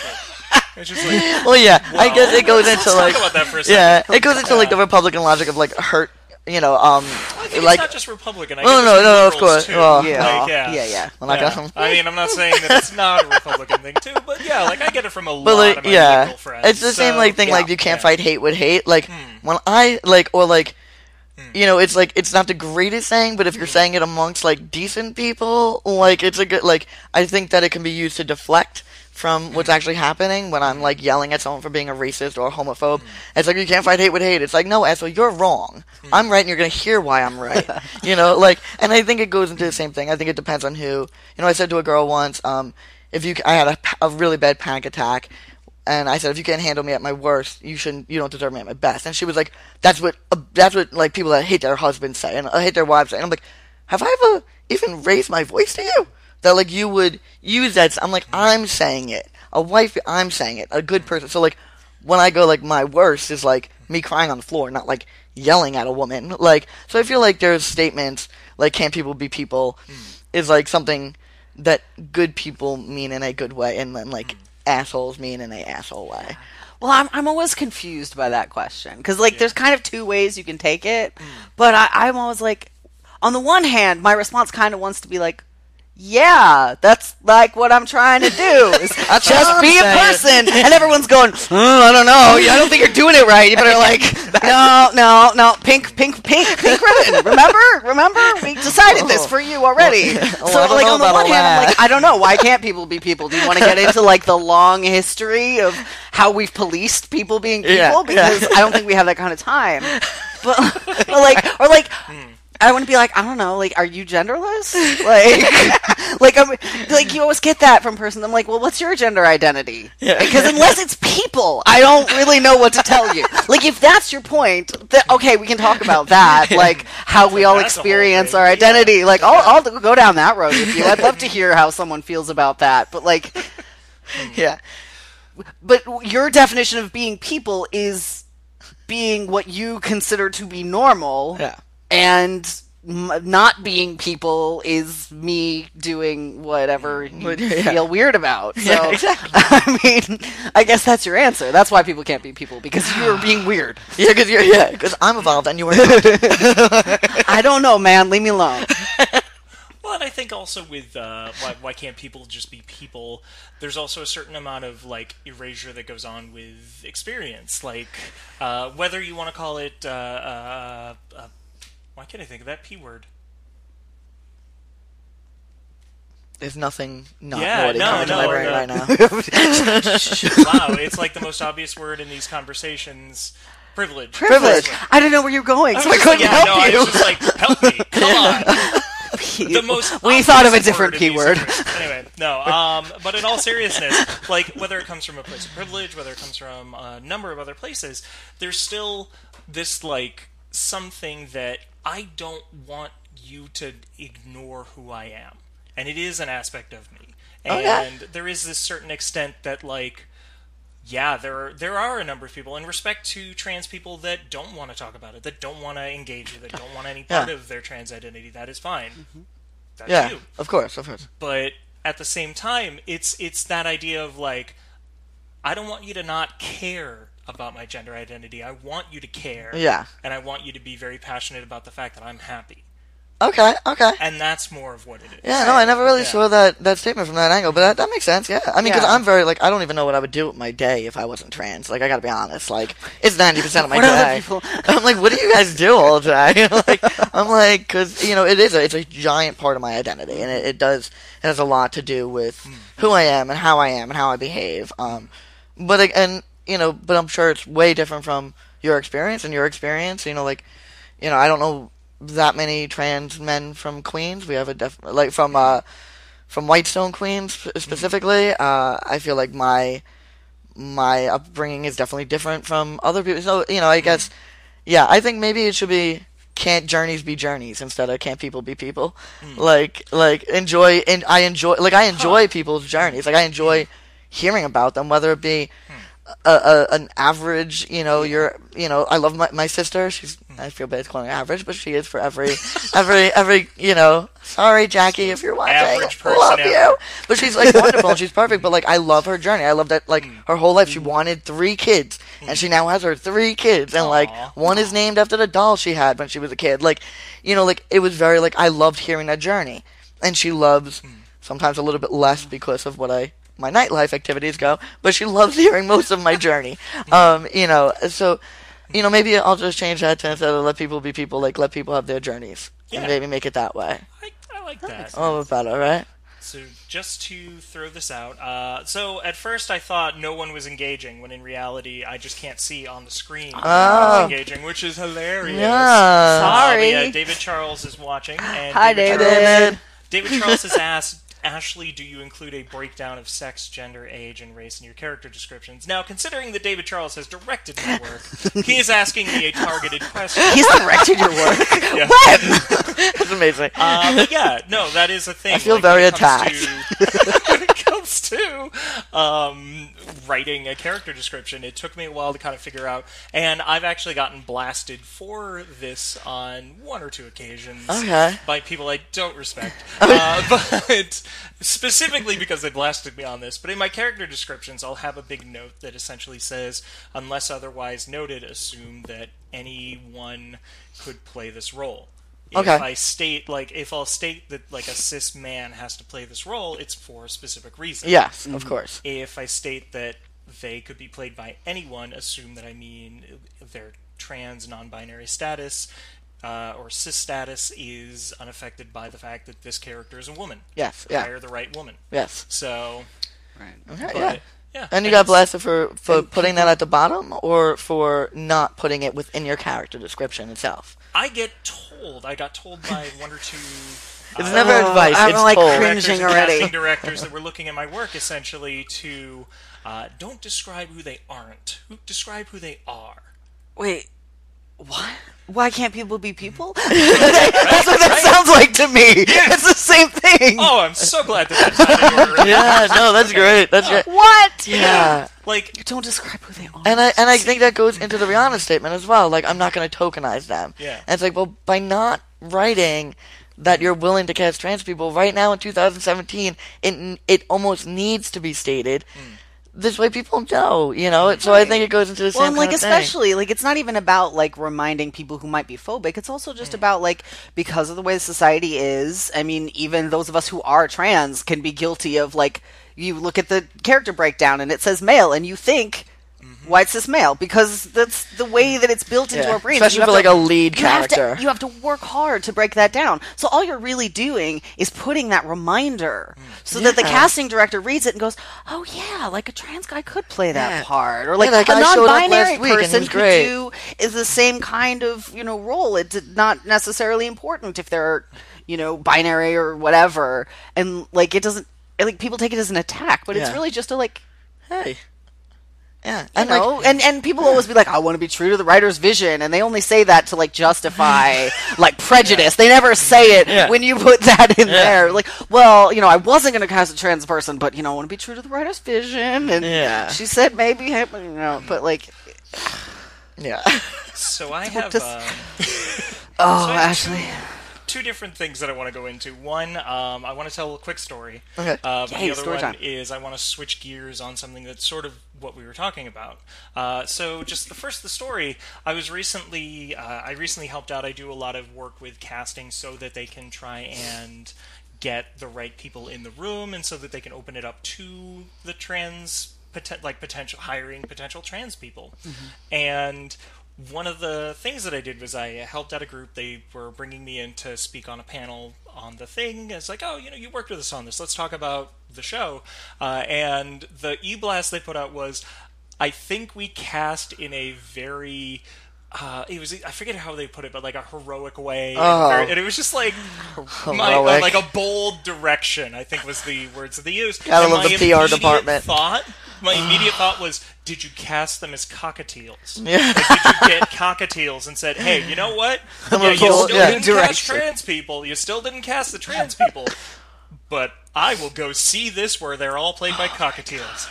it's just like well, yeah, I guess it goes let's into like about that for a yeah, it goes into like the Republican logic of like hurt. You know, um, I think like it's not just Republican. I No, no, no, no, of course. Well, Yeah. Like, yeah, Yeah, yeah. Well, I yeah. I mean, I'm not saying that it's not a Republican thing too, but yeah, like I get it from a But lot like, of my yeah, liberal friends. it's the same like thing. yeah, like you can't yeah. fight hate with hate. Like Hmm. when I like or like, you know, it's like it's not the greatest saying, but if you're saying it amongst like decent people, like it's a good like. I think that it can be used to deflect from what's actually happening when I'm like yelling at someone for being a racist or a homophobe. It's like you can't fight hate with hate. It's like no, asshole, you're wrong. I'm right, and you're gonna hear why I'm right. you know, like, and I think it goes into the same thing. I think it depends on who. You know, I said to a girl once, um, if you, I had a, a really bad panic attack, and I said, if you can't handle me at my worst, you shouldn't, you don't deserve me at my best. And she was like, that's what, uh, that's what like people that hate their husbands say and uh, hate their wives say. And I'm like, have I ever even raised my voice to you? That like you would use that. I'm like, I'm saying it. A wife, I'm saying it. A good person. So like, when I go like my worst is like me crying on the floor, not like yelling at a woman. Like, so I feel like there's statements like "Can't people be people?" Hmm. is like something that good people mean in a good way, and then like hmm. assholes mean in a asshole way. Well, I'm I'm always confused by that question because like there's kind of two ways you can take it, hmm. but I, I'm always like, on the one hand, my response kind of wants to be like, yeah, that's like what I'm trying to do is just be a person, and everyone's going, oh, I don't know, I don't think you're doing it right. You better like, no, no, no, pink, pink, pink, pink ribbon. Remember, remember, we decided this for you already. Well, so like on the one hand, I'm like, I don't know. Why can't people be people? Do you want to get into like the long history of how we've policed people being people? Yeah, yeah. because I don't think we have that kind of time. But, but like, or like, I want to be like, I don't know, like, are you genderless? Like, like, I'm, like you always get that from person. I'm like, well, what's your gender identity? Yeah. Because unless it's people, I don't really know what to tell you. Like, if that's your point, then okay, we can talk about that. Like, how we all That's a whole experience our yeah. identity. Like, I'll, I'll go down that road with you. I'd love to hear how someone feels about that. But like, Yeah, but your definition of being people is being what you consider to be normal yeah. And not being people is me doing whatever you But, yeah. feel weird about. So, Yeah, exactly. I mean, I guess that's your answer. That's why people can't be people because you're being weird. Yeah, because you're yeah, because I'm evolved and you were not. I don't know, man. Leave me alone. Well, and I think also with uh, why, why can't people just be people? There's also a certain amount of like erasure that goes on with experience, like uh, whether you want to call it. Uh, uh, uh, why can't I think of that p word? There's nothing not Yeah, naughty no, coming to my brain no. right now. wow, it's like the most obvious word in these conversations. Privilege. Privilege. What- I didn't know where you're going, I so I couldn't yeah, help no, I was just like, help me, come on. the most we thought of a different P word. Anyway, no. Um, but in all seriousness, like whether it comes from a place of privilege, whether it comes from a number of other places, there's still this like something that I don't want you to ignore who I am, and it is an aspect of me. Oh. And there is this certain extent that like yeah, there are there are a number of people in respect to trans people that don't want to talk about it, that don't want to engage with it, that don't want any part Yeah. of their trans identity. That is fine. Mm-hmm. That's yeah, you. of course, of course. But at the same time, it's it's that idea of like I don't want you to not care about my gender identity. I want you to care. Yeah. And I want you to be very passionate about the fact that I'm happy. Okay, okay. And that's more of what it is. Yeah, no, I never really Yeah. saw that, that statement from that angle, but that, that makes sense, yeah. I mean, because Yeah. I'm very, like, I don't even know what I would do with my day if I wasn't trans. Like, I gotta be honest. Like, it's 90% of my What day. people- I'm like, what do you guys do all day? like, I'm like, because, you know, it is a, it's a giant part of my identity, and it, it does, it has a lot to do with who I am and how I am and how I behave. Um, but, like, and, you know, but I'm sure it's way different from your experience and your experience, you know, like, you know, I don't know that many trans men from Queens. We have a def- like from uh from Whitestone, Queens sp- specifically. Uh, I feel like my my upbringing is definitely different from other people. So you know, I guess yeah, I think maybe it should be can't journeys be journeys instead of can't people be people. Like like enjoy and I enjoy like I enjoy people's journeys. Like I enjoy hearing about them, whether it be a, a an average, you know, you're, you know, I love my, my sister. She's, mm. I feel bad calling her average, but she is for every, every, every, you know, sorry, Jackie, if you're watching, Average person love ever. you. But she's like wonderful and she's perfect, but like, I love her journey. I love that, like, mm. her whole life she mm. wanted three kids and she now has her three kids and like, one is named after the doll she had when she was a kid. Like, you know, like, it was very, like, I loved hearing that journey. And she loves, sometimes a little bit less because of what I my nightlife activities go, but she loves hearing most of my journey. Um, you know, so you know, maybe I'll just change that to instead of let people be people, like let people have their journeys. Yeah. And maybe make it that way. I, I like that. A little bit better, right? So just to throw this out, uh, so at first I thought no one was engaging, when in reality I just can't see on the screen Oh. engaging, which is hilarious. Yeah. Uh, Sorry. yeah, David Charles is watching. And Hi, David. David. Charles, David Charles has asked. Ashley, do you include a breakdown of sex, gender, age, and race in your character descriptions? Now, considering that David Charles has directed my work, he is asking me a targeted question. He's directed your work. Yeah. It's amazing. Uh, but yeah, no, that is a thing. I feel like, very attacked. to- when it comes to um, writing a character description, it took me a while to kind of figure out, and I've actually gotten blasted for this on one or two occasions Okay. by people I don't respect, uh, but specifically because they blasted me on this. But in my character descriptions, I'll have a big note that essentially says, "Unless otherwise noted, assume that anyone could play this role." Okay. If I state like if I'll state that like a cis man has to play this role, it's for a specific reason. yes, of mm-hmm. course. If I state that they could be played by anyone, assume that I mean their trans, non-binary status uh, or cis status is unaffected by the fact that this character is a woman. Yes, yeah. Hire the right woman. Yes. So, Right. Okay, but, yeah. yeah. And you got blasted for, for putting that at the bottom or for not putting it within your character description itself? I get told. I got told by one or two. It's uh, never advice, I'm, it's like, told. cringing already. casting directors that were looking at my work essentially to uh, don't describe who they aren't. Describe who they are. Wait, what? Why can't people be people? That's what that sounds like to me. It's the same thing. Oh, I'm so glad that that's how they were. Yeah, no, that's great. That's great. What? Yeah. Like You don't describe who they are. And I and I think that goes into the Rihanna statement as well. Like I'm not going to tokenize them. Yeah. And it's like, well, by not writing that you're willing to cast trans people right now in 2017, it it almost needs to be stated. Hmm. This way, people know, you know. So I think it goes into the well, same and like kind of thing. especially like it's not even about like reminding people who might be phobic. It's also just mm. about like because of the way society is. I mean, even those of us who are trans can be guilty of like you look at the character breakdown and it says male, and you think. Why it's this male? Because that's the way that it's built into Yeah, our brains. especially You have for, to- like, a lead you have to- character. you have to work hard to break that down. So all you're really doing is putting that reminder, so that the casting director reads it and goes, "Oh yeah, like a trans guy could play that Yeah. part," or like a guy showed up last non-binary week and he person could do is the same kind of you know role. It's not necessarily important if they're you know binary or whatever, and like it doesn't like people take it as an attack, but it's really just a like Hey. Yeah. you And know, like, and and people always be like, I want to be true to the writer's vision, and they only say that to like justify like prejudice. They never say it Yeah. when you put that in there. Like, well, you know, I wasn't going to cast a trans person, but you know, I want to be true to the writer's vision, and Yeah. she said maybe, you know, but like, yeah. so, I have just- um, oh, So I have Ashley, two different things that I want to go into. One, um, I want to tell a quick story. Okay. Uh, but Yay, the other story one time. is I want to switch gears on something that's sort of what we were talking about. Uh, so, just the first, the story. I was recently, uh, I recently helped out. I do a lot of work with casting so that they can try and get the right people in the room, and so that they can open it up to the trans, poten- like potential hiring potential trans people. And one of the things that I did was I helped out a group. They were bringing me in to speak on a panel on the thing. It's like, oh, you know, you worked with us on this. Let's talk about the show. Uh, and the e blast they put out was, I think we cast in a very. Uh, it was I forget how they put it, but like a heroic way, Oh. and, and it was just like my, uh, like a bold direction. I think was the words that they used. And love my the PR department. Thought my immediate thought was, did you cast them as cockatiels? Yeah. Like, did you get cockatiels and said, hey, you know what? Yeah, you still yeah. didn't cast trans people. You still didn't cast the trans people. But I will go see this where they're all played by cockatiels.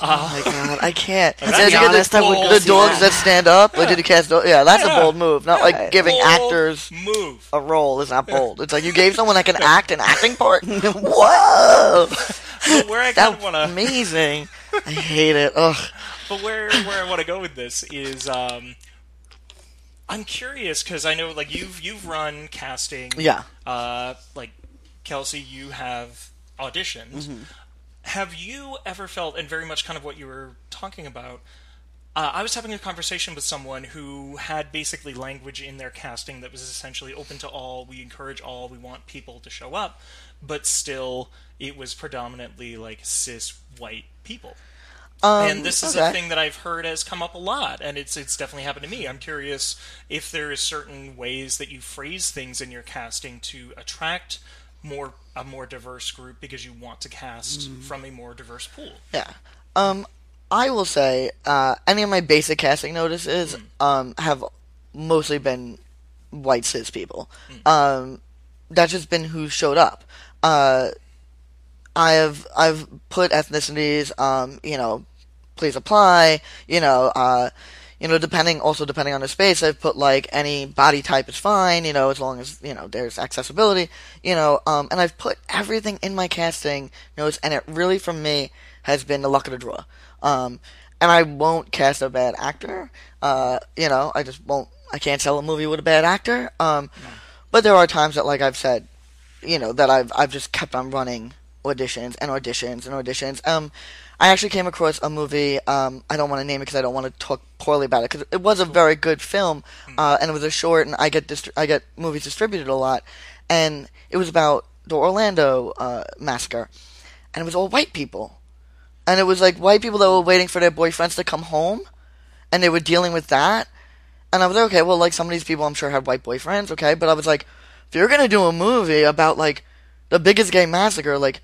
Oh my god, I can't. Yeah, you the honest, I would the, the dogs that. stand up. Like, did you cast? do- Yeah, that's Yeah. a bold move. Not like giving Bold actors move. a role is not bold. It's like you gave someone that can act an acting part. Whoa, But where I that's want to amazing. I hate it. Ugh. But where where I want to go with this is, um, I'm curious because I know like you've you've run casting. Yeah. Uh, like Kelsey, you have auditions. Mm-hmm. Have you ever felt, and very much kind of what you were talking about? Uh, I was having a conversation with someone who had basically language in their casting that was essentially open to all. We encourage all. We want people to show up, but still, it was predominantly like cis white people Um, and this is okay. a thing that I've heard has come up a lot, and it's it's definitely happened to me. I'm curious if there is certain ways that you phrase things in your casting to attract more a more diverse group because you want to cast Mm. from a more diverse pool. Yeah. Um, I will say, uh, any of my basic casting notices, um, have mostly been white cis people. Um, that's just been who showed up. Uh, I have, I've put ethnicities, um, you know, please apply, you know, uh, you know, depending, also depending on the space, I've put like any body type is fine, you know, as long as, you know, there's accessibility, you know, um, and I've put everything in my casting notes, and it really, for me, has been the luck of the draw. Um, and I won't cast a bad actor, uh, you know, I just won't, I can't sell a movie with a bad actor, um, but there are times that, like I've said, you know, that I've, I've just kept on running auditions and auditions and auditions. Um, I actually came across a movie. Um, I don't want to name it because I don't want to talk poorly about it because it was a very good film, uh, and it was a short. And I get distri- I get movies distributed a lot, and it was about the Orlando uh, massacre, and it was all white people, and it was like white people that were waiting for their boyfriends to come home, and they were dealing with that, and I was like, okay, well, like some of these people, I'm sure had white boyfriends, okay, but I was like, if you're gonna do a movie about like the biggest gay massacre, like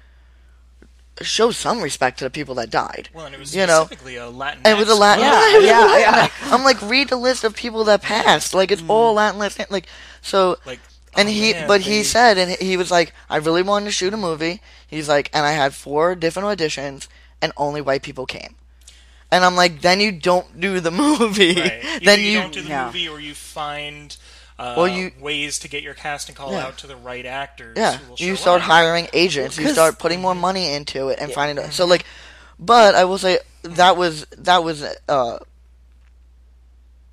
show some respect to the people that died. Well, and it was you know, specifically a Latin. and it was a Latin. Yeah, yeah, yeah. I'm like, read the list of people that passed. Like it's all mm. Latin list. Like so. Like, and oh, he, man, but he said, and he was like, I really wanted to shoot a movie. He's like, and I had four different auditions, and only white people came. And I'm like, then you don't do the movie. Right. Then you, you, don't do the yeah. movie, or you find uh, Well, you- ways to get your casting call Yeah. out to the right actors. Yeah, who will you show start up. hiring agents. You start putting more money into it and finding. So like, but I will say that was that was uh.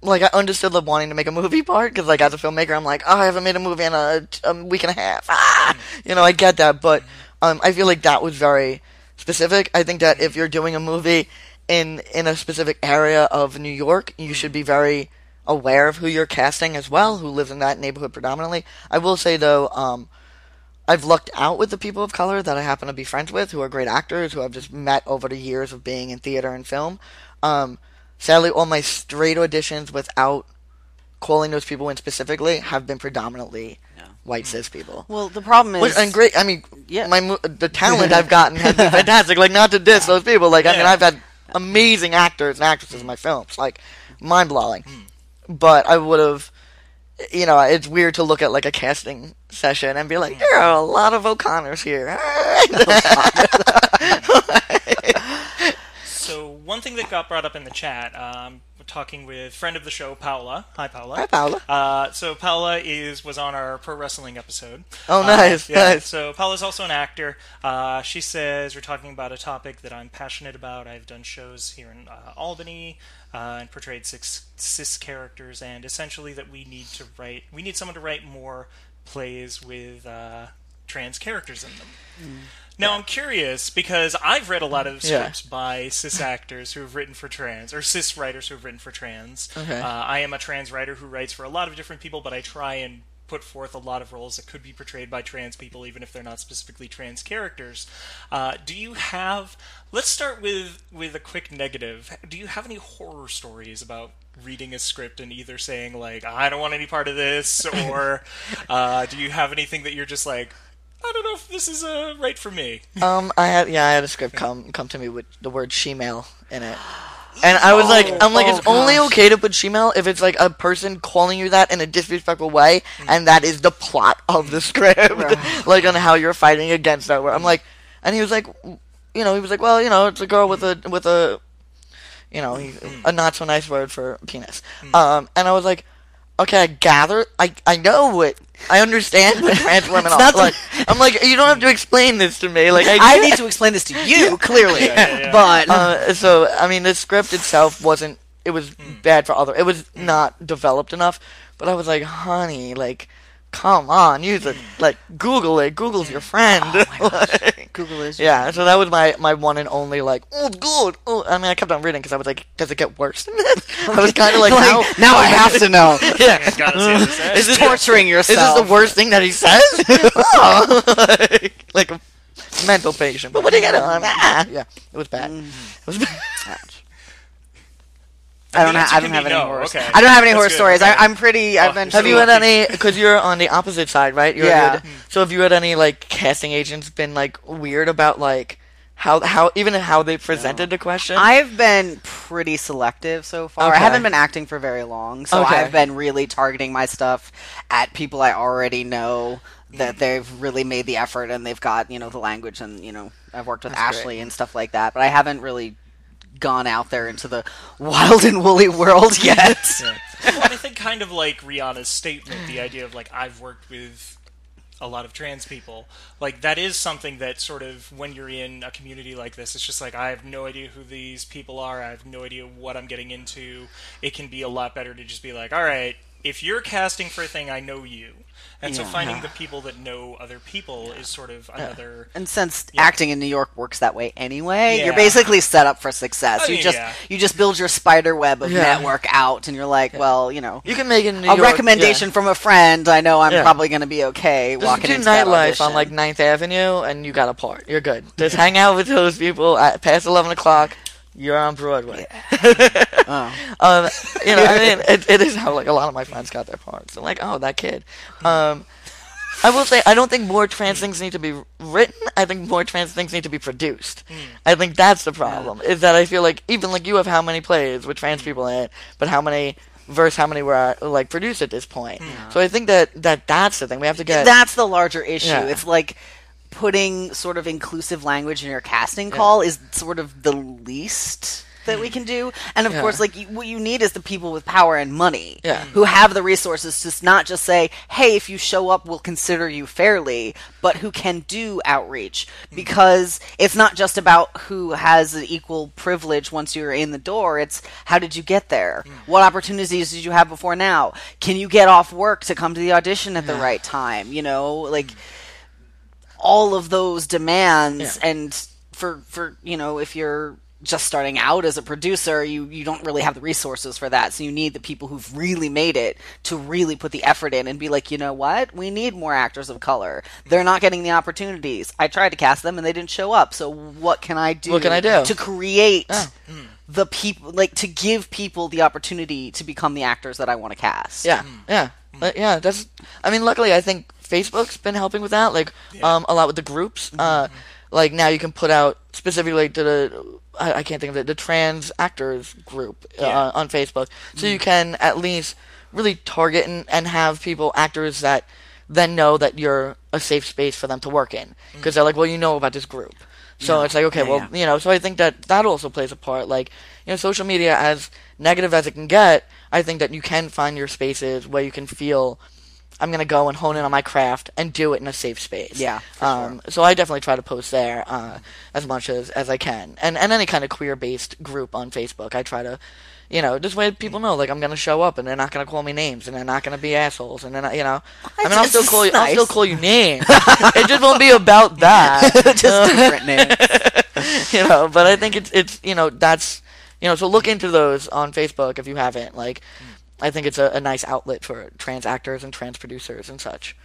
Like I understood the wanting to make a movie part because like as a filmmaker I'm like oh I haven't made a movie in a, a week and a half ah! you know I get that but um I feel like that was very specific I think that if you're doing a movie in in a specific area of New York you should be very aware of who you're casting as well who lives in that neighborhood predominantly I will say though um I've lucked out with the people of color that I happen to be friends with, who are great actors, who I've just met over the years of being in theater and film. Um, sadly, all my straight auditions without calling those people in specifically have been predominantly white cis people. Well, the problem is, Which, and great, I mean, Yeah. my the talent I've gotten has been fantastic. Like, not to diss those people. Like, I mean, I've had amazing actors and actresses in my films. Like, mind blowing. Hmm. But I would have, you know, it's weird to look at like a casting session and be like, there are a lot of O'Connors here. So one thing that got brought up in the chat, um, talking with friend of the show, Paula. Hi, Paula. Hi, Paula. Uh, so Paula is was on our pro wrestling episode. Oh, Uh, nice, yeah, nice. So Paula's also an actor. Uh, she says we're talking about a topic that I'm passionate about. I've done shows here in uh, Albany uh, and portrayed six cis characters, and essentially that we need to write. We need someone to write more plays with uh, trans characters in them. Now I'm curious because I've read a lot of Yeah. scripts by cis actors who have written for trans or cis writers who have written for trans. Okay. Uh, I am a trans writer who writes for a lot of different people, but I try and put forth a lot of roles that could be portrayed by trans people, even if they're not specifically trans characters. Uh, do you have? Let's start with with a quick negative. Do you have any horror stories about? Reading a script and either saying like I don't want any part of this, or uh, do you have anything that you're just like I don't know if this is uh, right for me. Um, I had yeah, I had a script come come to me with the word shemale in it, and I was like, I'm like, oh, it's only okay to put shemale if it's like a person calling you that in a disrespectful way, mm. and that is the plot of the script, like on how you're fighting against that word. I'm like, and he was like, you know, he was like, well, you know, it's a girl with a with a, you know, he, mm. a not so nice word for penis, mm. um, and I was like. Okay, I gather. I I know what. I understand what trans women are. not the- Like, I'm like, you don't have to explain this to me. Like, I, I need to explain this to you clearly, but uh, so I mean, the script itself wasn't. It was bad for other. It was not developed enough. But I was like, honey, like, come on, use it. Like, Google it. Google's your friend. Like, Google is. yeah. So that was my my one and only like, oh, good. Oh, I mean, I kept on reading because I was like, does it get worse than this? I was kind of like, Like, how, now I have to know. yeah. Gotta see what it says. Is this Torturing Is this the worst thing that he says? oh, like, like a mental patient. But what are you gonna? Ah, yeah, it was bad. It was bad. I don't, ha- I don't have any no, horror. okay. I don't have any That's horror good, stories. okay. I, I'm pretty. I've been. Have you had any? Because you're on the opposite side, right? You're, Yeah. you're- so have you had any like casting agents been like weird about like how how even how they presented the question? I've been pretty selective so far. Okay. I haven't been acting for very long, so Okay. I've been really targeting my stuff at people I already know that mm. they've really made the effort and they've got you know the language and you know I've worked with That's Ashley great. and stuff like that, but I haven't really gone out there into the wild and woolly world yet. well, I think kind of like Rihanna's statement, the idea of like I've worked with a lot of trans people, like that is something that sort of when you're in a community like this, it's just like I have no idea who these people are. I have no idea what I'm getting into. It can be a lot better to just be like, all right, if you're casting for a thing, I know you. And so Yeah. finding the people that know other people is sort of another. And since Yeah. acting in New York works that way anyway, Yeah. you're basically set up for success. Oh, you yeah, just yeah. you just build your spider web of Yeah. network out, and you're like, well, you know, you can make it New a York, recommendation yeah. from a friend. I know I'm Yeah. probably going to be okay Just walking do into that nightlife audition. on like 9th Avenue, and you got a part. You're good. Just hang out with those people at past eleven o'clock. You're on Broadway. Oh. um, you know, I mean, it, it is how like a lot of my friends got their parts. I'm like, oh, that kid. Um, I will say, I don't think more trans things need to be written. I think more trans things need to be produced. I think that's the problem. Is that I feel like even like you have how many plays with trans people in it, but how many versus how many were like produced at this point. So I think that that that's the thing we have to get. That's the larger issue. Yeah. It's like putting sort of inclusive language in your casting call is sort of the least that we can do. And of Yeah. course, like you, what you need is the people with power and money Yeah. who have the resources to not just say, "Hey, if you show up, we'll consider you fairly," but who can do outreach mm-hmm. because it's not just about who has an equal privilege once you're in the door. It's how did you get there? Mm. What opportunities did you have before now? Can you get off work to come to the audition at the right time? You know, like mm. All of those demands and for for you know if you're just starting out as a producer you you don't really have the resources for that so you need the people who've really made it to really put the effort in and be like you know what we need more actors of color they're not getting the opportunities i tried to cast them and they didn't show up so what can i do What can I do? to create Yeah. the people like to give people the opportunity to become the actors that i want to cast Yeah, yeah, yeah. That's. I mean, luckily, I think Facebook's been helping with that. Like, um, a lot with the groups. Uh, like now you can put out specifically to the. I, I can't think of it. The trans actors group uh, on Facebook, so you can at least really target and, and have people actors that then know that you're a safe space for them to work in because they're like, well, you know about this group. So No. it's like, okay, Yeah, well, you know, so I think that that also plays a part. Like, you know, social media, as negative as it can get, I think that you can find your spaces where you can feel, I'm going to go and hone in on my craft and do it in a safe space. Yeah, um, So I definitely try to post there uh, as much as, as I can. And, and any kind of queer based group on Facebook, I try to. You know, this way people know, like I'm gonna show up, and they're not gonna call me names, and they're not gonna be assholes, and then you know, I mean, I'll still call you, I'll still call you names. it just won't be about that. Just different names. you know, but I think it's it's you know that's you know so look into those on Facebook if you haven't. Like, I think it's a, a nice outlet for trans actors and trans producers and such.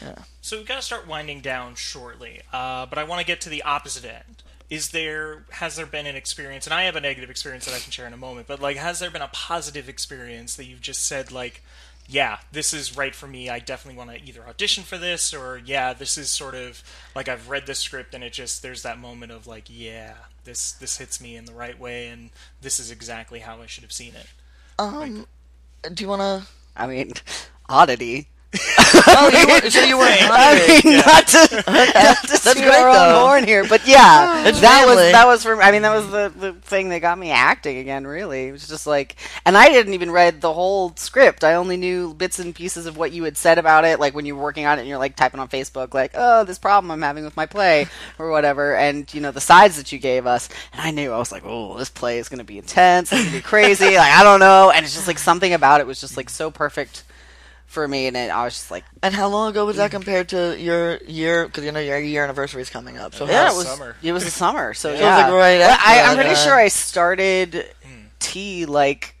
Yeah. So we've got to start winding down shortly, uh, but I want to get to the opposite end. Is there has there been an experience, and I have a negative experience that I can share in a moment, but like, has there been a positive experience that you've just said like, yeah, this is right for me. I definitely want to either audition for this, or yeah, this is sort of like I've read the script and it just there's that moment of like, yeah, this this hits me in the right way, and this is exactly how I should have seen it. Um, do you want to? I mean, oddity. Oh, you were, so you were. I mean, not to, not to That's great, our own though. horn here, but yeah, It's that was that was for. I mean, that was the, the thing that got me acting again. Really, it was just like, and I didn't even read the whole script. I only knew bits and pieces of what you had said about it, like when you were working on it and you're like typing on Facebook, like, oh, this problem I'm having with my play or whatever, and you know the sides that you gave us, and I knew I was like, oh, this play is going to be intense, it's going to be crazy, like I don't know, and it's just like something about it was just like so perfect for me, and it, I was just like. And how long ago was that mm. compared to your year? Because you know your year anniversary is coming up. So yeah, it was summer. it was the summer. So it yeah, was like right after I, I'm pretty sure I started hmm. tea like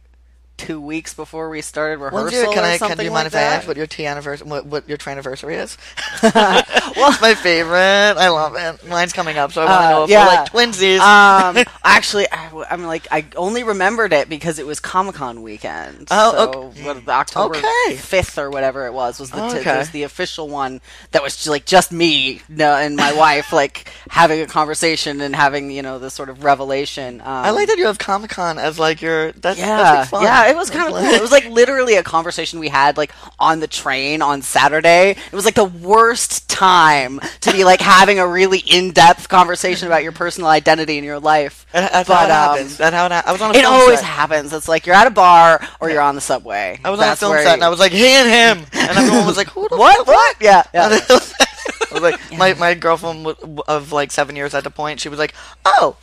two weeks before we started rehearsal. Can I? Can, something do you like mind if I ask what your tea anniversary, what, what your anniversary is? well, it's my favorite. I love it. Mine's coming up, so I want to Uh, know if yeah. we're like twinsies. um, actually, I, am like I only remembered it because it was Comic Con weekend. Oh, so okay. what, the October Okay. fifth or whatever it was was the t- Okay. was the official one that was just, like just me no, and my wife like having a conversation and having you know this sort of revelation. Um, I like that you have Comic Con as like your. That's, yeah, that's like fun. Yeah, it was kind of cool. It was like literally a conversation we had like on the train on Saturday. It was like the worst time to be like having a really in-depth conversation about your personal identity in your life. That- That's But, how it um, happens. That's how it happened. I was on a It always set. happens. It's like you're at a bar or you're on the subway. I was on a That's film set you- and I was like, he and him, and everyone was like, who the what? What? Yeah, yeah. I was like, my, my girlfriend w- of like seven years at the point, she was like, oh,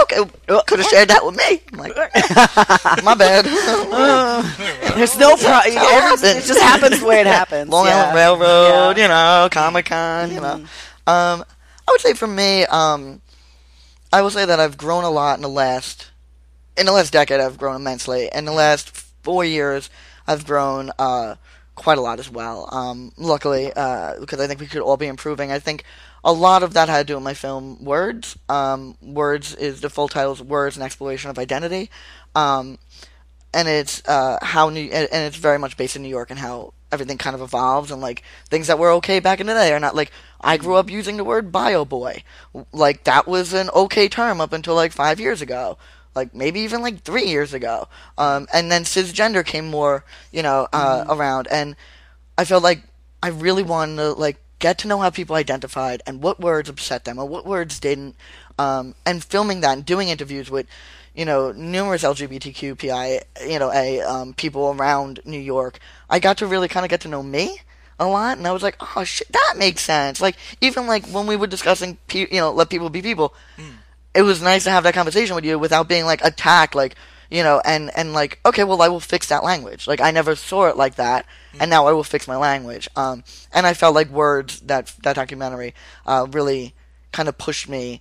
okay, could have shared that with me. I'm like, my bad. There's no problem. It just happens the way it happens. Long yeah. Island Railroad, Yeah. Mm-hmm. you know, Comic Con, you know. Um, I would say for me, um, I will say that I've grown a lot in the last, in the last decade. I've grown immensely. In the last four years, I've grown uh, quite a lot as well. Um, luckily, uh, because I think we could all be improving. I think a lot of that had to do with my film Words. Um, Words is the full title is Words: An Exploration of Identity. Um, and it's uh, how New and, it's very much based in New York and how everything kind of evolves and like things that were okay back in the day are not like I grew up using the word bio boy. Like that was an okay term up until like five years ago. Like maybe even like three years ago. Um, and then cisgender came more you know uh, around. And I felt like I really wanted to like get to know how people identified and what words upset them or what words didn't um, and filming that and doing interviews with you know numerous LGBTQPI you know a um, people around New York I got to really kind of get to know me a lot and I was like oh shit that makes sense. Like even like when we were discussing pe- you know let people be people it was nice to have that conversation with you without being like attacked like you know and and like okay well i will fix that language. Like i never saw it like that and now i will fix my language. Um and i felt like words that that documentary uh really kind of pushed me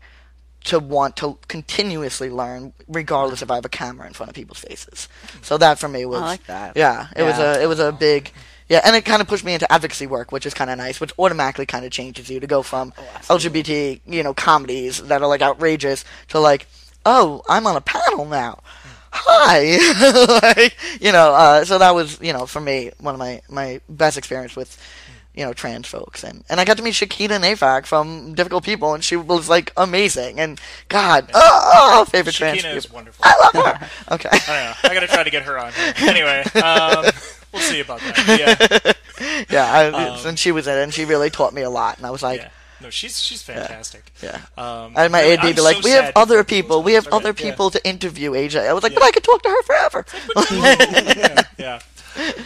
to want to continuously learn regardless if i have a camera in front of people's faces. So that for me was like that. yeah it was a it was a big yeah, and it kind of pushed me into advocacy work, which is kind of nice, which automatically kind of changes you to go from LGBT, you know, comedies that are like outrageous to like, oh, I'm on a panel now. Hi, like, you know. Uh, so that was, you know, for me, one of my my best experience with, you know, trans folks, and and I got to meet Shakina Nafack from Difficult People, and she was like amazing, and God, oh, oh, favorite trans. Shakina is people. wonderful. I love her. Okay. I. I gotta try to get her on. Here. Anyway, um, we'll see about that. Yeah. yeah, I, Um, and she was in it, and she really taught me a lot. And I was like, Yeah. No, she's she's fantastic. Yeah. Um, I had my AD be like, so "We have other people. We have Okay, other yeah. people to interview AJ." I was like, "But I could talk to her forever." yeah, yeah.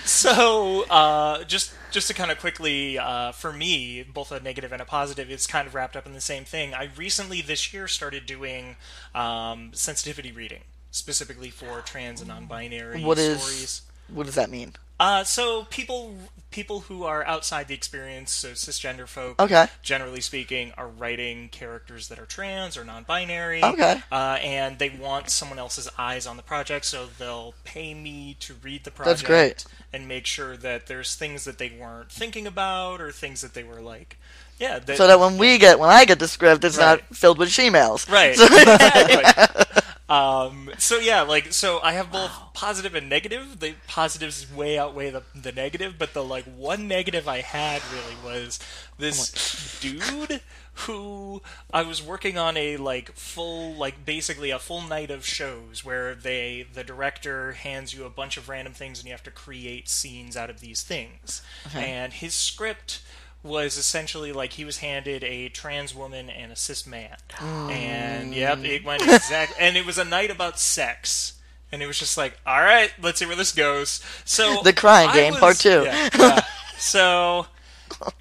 So, uh, just just to kind of quickly, uh, for me, both a negative and a positive, it's kind of wrapped up in the same thing. I recently this year started doing um, sensitivity reading, specifically for trans and non-binary What is? stories. What does that mean? Uh, so people people who are outside the experience, so cisgender folk, Okay. generally speaking, are writing characters that are trans or non-binary. Okay. Uh, and they want someone else's eyes on the project, so they'll pay me to read the project. That's great. and make sure that there's things that they weren't thinking about or things that they were like, yeah. That, so that when we get when I get the script, it's Right. not filled with she-males. Right. So- exactly. Um, so yeah, like so I have both positive and negative. The positives way outweigh the the negative, but the like one negative I had really was this dude who I was working on a like full like basically a full night of shows where they the director hands you a bunch of random things and you have to create scenes out of these things. Okay. And his script was essentially like he was handed a trans woman and a cis man. Mm. And yep, it went exactly and it was a night about sex. And it was just like, all right, let's see where this goes. So The crying I game, was- part two. yeah, yeah. So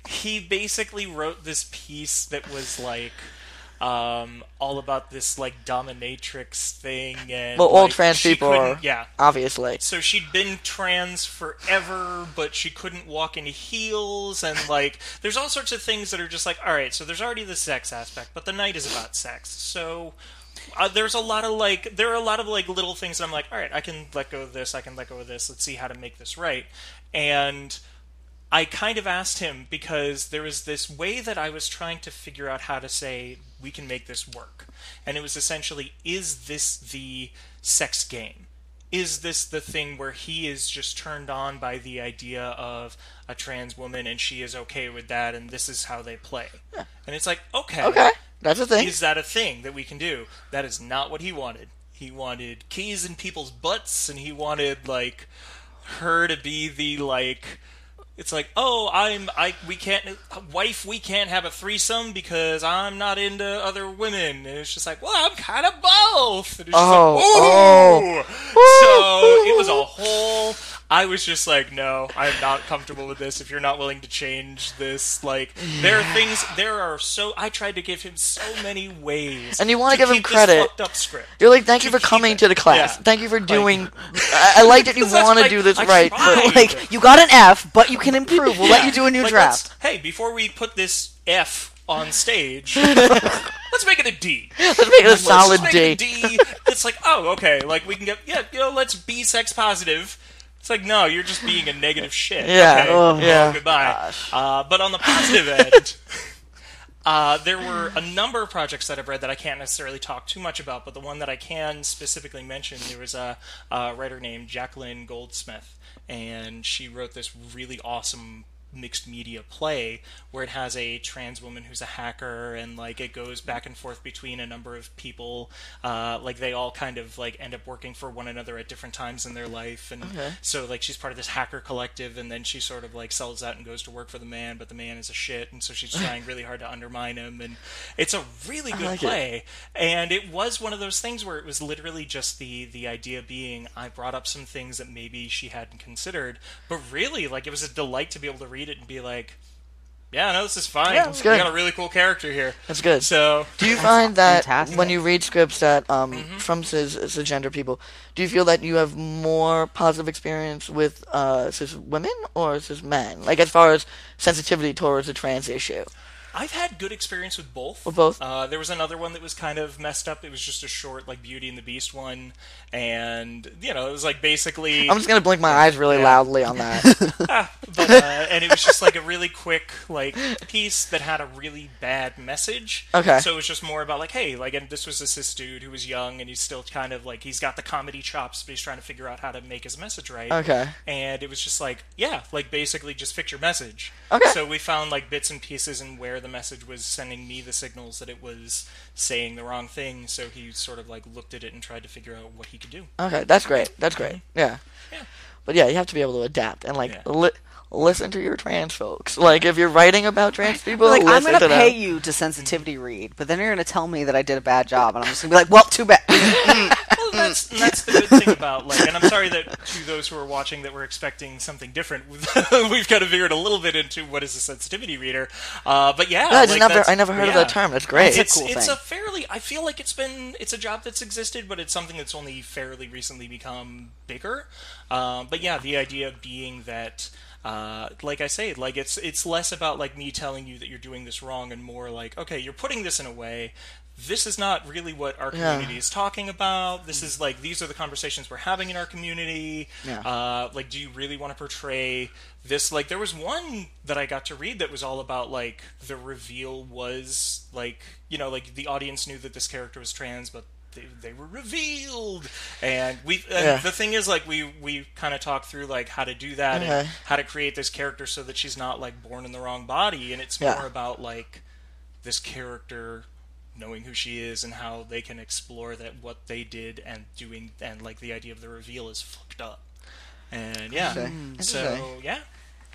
he basically wrote this piece that was like um, all about this like dominatrix thing and Well, like, trans people are, yeah. obviously. so she'd been trans forever but she couldn't walk in heels and like there's all sorts of things that are just like all right so there's already the sex aspect but the night is about sex. So uh, there's a lot of like there are a lot of like little things that I'm like all right I can let go of this I can let go of this let's see how to make this right. And I kind of asked him because there was this way that I was trying to figure out how to say we can make this work. And it was essentially is this the sex game? Is this the thing where he is just turned on by the idea of a trans woman and she is okay with that and this is how they play? And it's like, okay. Okay, that's a thing. Is that a thing that we can do? That is not what he wanted. He wanted keys in people's butts and he wanted like her to be the like it's like oh i'm i we can't wife we can't have a threesome because i'm not into other women. And it's just like well i'm kind of both. And it's just Oh, like, oh. oh. So it was a whole i was just like no i'm not comfortable with this if you're not willing to change this like there are things there are so i tried to give him so many ways And you want to give him credit. fucked up script You're like, thank you for coming to the class. Yeah. Thank you for doing. I, I like that you want to like- do this I right. But like you got an F, but you can improve. We'll let you do a new Like, draft. Hey, before we put this F on stage, let's make it a D. Let's make it a Let's solid make D. it a D. It's like, oh, okay, like we can get, yeah, you know, let's be sex positive. It's like, no, you're just being a negative shit. Yeah, Okay, oh, yeah. Goodbye. Uh, but on the positive end. Uh, there were a number of projects that I've read that I can't necessarily talk too much about, but the one that I can specifically mention, there was a, a writer named Jacqueline Goldsmith, and she wrote this really awesome mixed media play where it has a trans woman who's a hacker and like it goes back and forth between a number of people uh, like they all kind of like end up working for one another at different times in their life and Okay. so like she's part of this hacker collective and then she sort of like sells out and goes to work for the man but the man is a shit and so she's trying really hard to undermine him and it's a really good like it. play and it was one of those things where it was literally just the the idea being I brought up some things that maybe she hadn't considered but really like it was a delight to be able to read it and be like yeah no this is fine Yeah, it's we got a really cool character here That's good. so do you find that fantastic. when you read scripts that um, Mm-hmm. from cis cisgender people, do you feel that you have more positive experience with uh, cis women or cis men? Like as far as sensitivity towards the trans issue. I've had good experience with both. With both? Uh, there was another one that was kind of messed up. It was just a short, like Beauty and the Beast one, and you know, it was like basically. I'm just gonna blink my eyes really Yeah. loudly on that. Ah, but uh, and it was just like a really quick like piece that had a really bad message. Okay. So it was just more about like, hey, like, and this was a cis dude who was young and he's still kind of like he's got the comedy chops, but he's trying to figure out how to make his message right. Okay. And it was just like, yeah, like basically just fix your message. Okay. So we found like bits and pieces and where the message was sending me the signals that it was saying the wrong thing. So he sort of like looked at it and tried to figure out what he could do. Okay, that's great. That's great. Mm-hmm. Yeah. Yeah. But yeah, you have to be able to adapt and like Yeah. li- listen to your trans folks. Like if you're writing about trans people, like I'm gonna to them. pay you to sensitivity read, but then you're gonna tell me that I did a bad job, and I'm just gonna be like, well, too bad. that's, and that's the good thing about like, and I'm sorry that to those who are watching that were expecting something different, we've kind of veered a little bit into what is a sensitivity reader. Uh, but yeah, Yeah, I like, never- I never heard of that term. That's great. It's, That's a cool it's thing. a fairly. I feel like it's been. It's a job that's existed, but it's something that's only fairly recently become bigger. Um, but yeah, the idea being that. Uh, like I say, like it's it's less about like me telling you that you're doing this wrong and more like, okay, you're putting this in a way. This is not really what our Yeah. community is talking about. This is like these are the conversations we're having in our community. Yeah. Uh, like, do you really want to portray this? Like, there was one that I got to read that was all about like the reveal was like you know like the audience knew that this character was trans, but they, they were revealed. And we and Yeah. the thing is like we we kind of talked through like how to do that and how to create this character so that she's not like born in the wrong body, and it's Yeah. more about like this character knowing who she is and how they can explore that what they did and doing and like the idea of the reveal is fucked up. And yeah, Interesting. so yeah.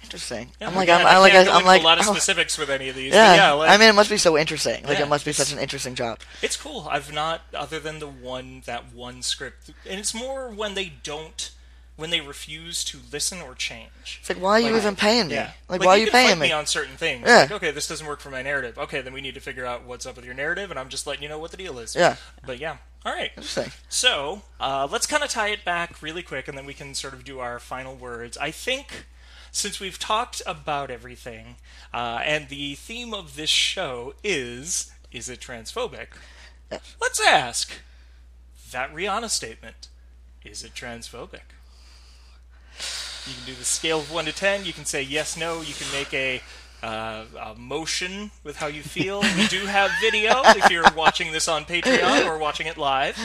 Interesting. Yeah, I'm like, I'm, I like, go I'm like, a lot of oh. specifics with any of these. Yeah, yeah like, I mean, it must be so interesting. Like, Yeah, it must be such an interesting job. it's cool. I've not, other than the one that one script, and it's more when they don't, when they refuse to listen or change. It's like, why are you even paying me? Yeah. Like, why are you paying me? me on certain things? Yeah. Like, okay, this doesn't work for my narrative. Okay, then we need to figure out what's up with your narrative, and I'm just letting you know what the deal is. Yeah. But yeah. All right. Interesting. So uh, let's kind of tie it back really quick, and then we can sort of do our final words. I think since we've talked about everything, uh, and the theme of this show is is it transphobic? Let's ask that Rihanna statement: Is it transphobic? You can do the scale of one to ten. You can say yes, no. You can make a uh, a motion with how you feel. We do have video if you're watching this on Patreon or watching it live.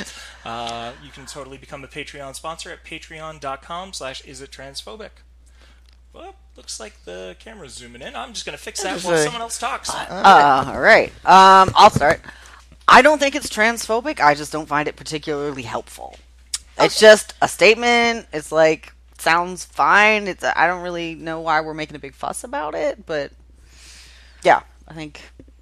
Uh, you can totally become a Patreon sponsor at patreon.com slash is it transphobic. Well, looks like the camera's zooming in. I'm just going to fix that while someone else talks. Uh, all right. Um, I'll start. I don't think it's transphobic. I just don't find it particularly helpful. It's just a statement. It's like sounds fine. It's I don't really know why we're making a big fuss about it, but yeah, I think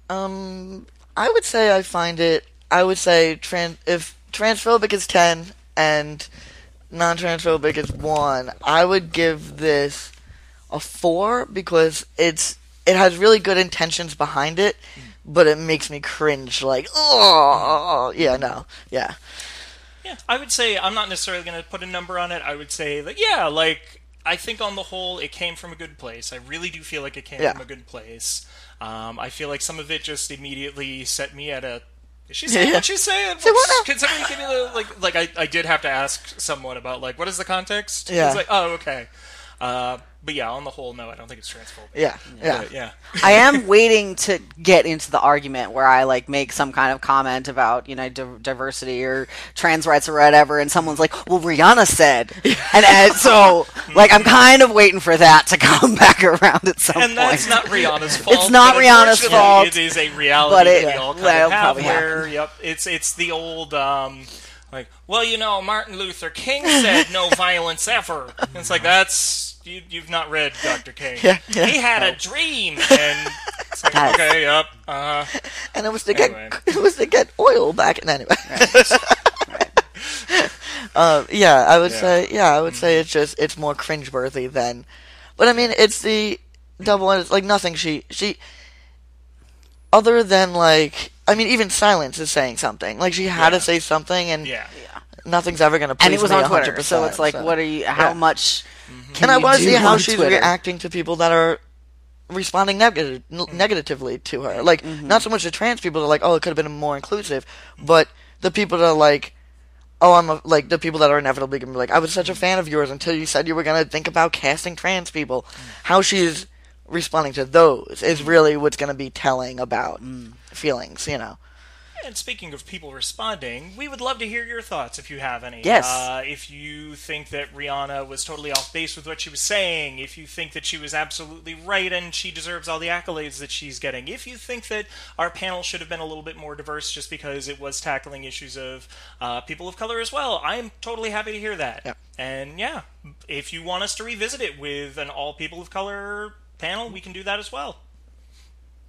Um, I would say I find it. I would say trans if transphobic is ten and non-transphobic is one. I would give this a four because it's it has really good intentions behind it, but it makes me cringe. Like, oh, yeah, no, yeah, Yeah, I would say I'm not necessarily going to put a number on it. I would say that yeah, like I think on the whole it came from a good place. I really do feel like it came Yeah. from a good place. Um, I feel like some of it just immediately set me at a. Is she saying Yeah. what she's saying? Say what Can somebody give me the like? Like I, I did have to ask someone about like what is the context? Yeah. It's like oh okay. Uh, but yeah, on the whole, no, I don't think it's transphobic. yeah, yeah. But, yeah. I am waiting to get into the argument where I like make some kind of comment about you know di- diversity or trans rights or whatever, and someone's like, "Well, Rihanna said," and, and so like I'm kind of waiting for that to come back around at some And that's not Rihanna's fault. It's not Rihanna's fault, It is a reality but that we all kind of have. probably Where, yep, it's it's the old um, like, well, you know, Martin Luther King said no violence ever. And it's like that's you, you've not read Dr. King. Yeah, yeah. He had a dream, and it's like, Yes. okay, yep, uh, And it was to Anyway. get it was to get oil back. And anyway, uh, yeah, I would Yeah. say yeah, I would say it's just it's more cringeworthy than, but I mean it's the double. It's like nothing she she. Other than like, I mean, even silence is saying something. Like she had Yeah. to say something, and yeah. Nothing's ever gonna. Please and it was on Twitter, 100%, so it's like, so. what are you? How Yeah. much? Can and I want to see how she's Twitter? reacting to people that are responding negative, n- mm-hmm. negatively to her. Like, mm-hmm. not so much the trans people that are like, oh, it could have been more inclusive, but the people that are like, oh, I'm a, like the people that are inevitably gonna be like, I was such a mm-hmm. fan of yours until you said you were gonna think about casting trans people. How she's responding to those is really what's gonna be telling about mm. feelings, you know. And speaking of people responding, we would love to hear your thoughts if you have any. Yes. Uh, if you think that Rihanna was totally off base with what she was saying, if you think that she was absolutely right and she deserves all the accolades that she's getting, if you think that our panel should have been a little bit more diverse just because it was tackling issues of uh, people of color as well, I'm totally happy to hear that. Yeah. and yeah, if you want us to revisit it with an all people of color panel, we can do that as well.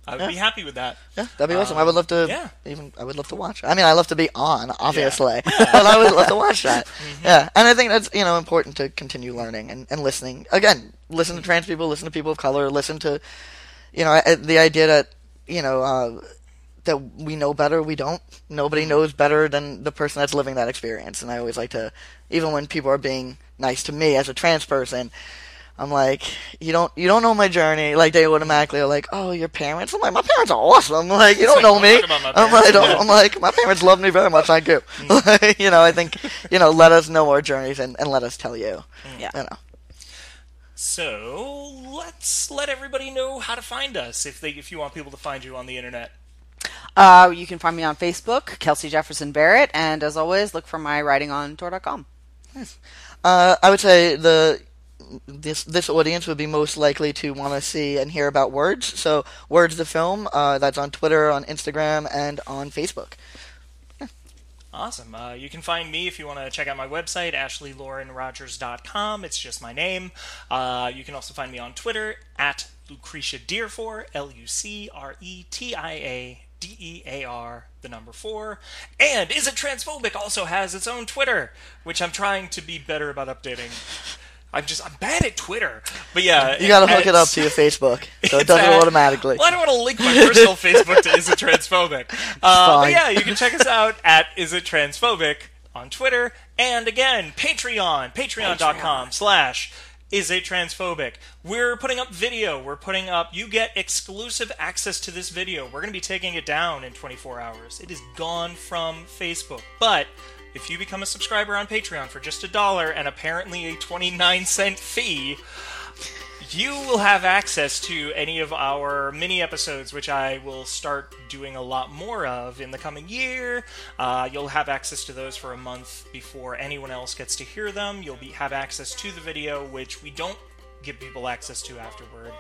I would be happy with that. Yeah, that'd be awesome. Um, I would love to. yeah. Even I would love to watch. I mean, I love to be on, obviously, but I would love to watch that. Mm-hmm. Yeah, and I think that's you know important to continue learning and, and listening. Again, listen to trans people, listen to people of color, listen to, you know, the idea that you know uh, that we know better. We don't. Nobody knows better than the person that's living that experience. And I always like to, even when people are being nice to me as a trans person. I'm like, you don't, you don't know my journey. Like they automatically are like, oh, your parents. I'm like, my parents are awesome. Like you don't know me. Talk about my I'm like, parents, yeah. I'm like, my parents love me very much. Thank you. you know, I think, you know, let us know our journeys and, and let us tell you. Yeah. You know. So let's let everybody know how to find us if they if you want people to find you on the internet. Uh, you can find me on Facebook, Kelsey Jefferson Barrett, and as always, look for my writing on Tor.com. Uh, I would say the this this audience would be most likely to want to see and hear about Words. So Words the film. Uh, that's on Twitter, on Instagram, and on Facebook. Awesome. Uh, you can find me if you want to check out my website, ashleylaurenrogers.com. It's just my name. Uh, you can also find me on Twitter at Lucretia Dearfor, L U C R E T I A D E A R, the number four. And Is It Transphobic also has its own Twitter, which I'm trying to be better about updating. I'm just, I'm bad at Twitter. But yeah. You got to hook it up to your Facebook, so it does it at- automatically. Well, I don't want to link my personal Facebook to Is It Transphobic. Uh, but yeah, you can check us out at Is It Transphobic on Twitter. And again, Patreon, patreon.com slash Is It Transphobic. We're putting up video. We're putting up, you get exclusive access to this video. We're going to be taking it down in 24 hours. It is gone from Facebook. But if you become a subscriber on Patreon for just a dollar and apparently a 29 cent fee, you will have access to any of our mini episodes, which I will start doing a lot more of in the coming year. Uh, you'll have access to those for a month before anyone else gets to hear them. You'll be have access to the video, which we don't give people access to afterward.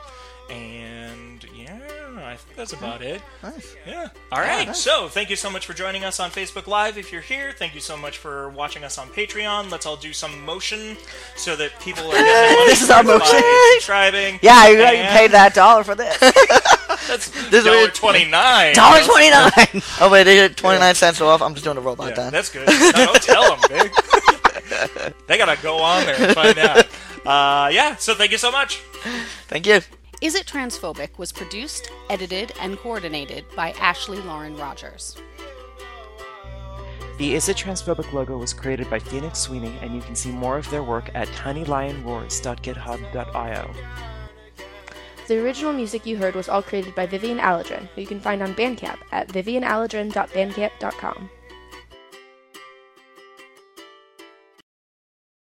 And yeah, I think that's about it. Nice. Yeah. All right. So, thank you so much for joining us on Facebook Live. If you're here, thank you so much for watching us on Patreon. Let's all do some motion so that people are getting This is our motion. subscribing. Yeah, you, you And paid that dollar for this. That's This dollar twenty nine. Dollar twenty nine. Oh wait, they get 29 cents off. I'm just doing a robot Yeah, then. that's good. No, don't tell them, big. they gotta go on there and find out. Uh, yeah. So, thank you so much. Thank you. Is It Transphobic was produced, edited, and coordinated by Ashley Lauren Rogers. The Is It Transphobic logo was created by Phoenix Sweeney, and you can see more of their work at tinylionroars.github.io. The original music you heard was all created by Vivian Aladrin, who you can find on Bandcamp at vivianaladrin.bandcamp.com.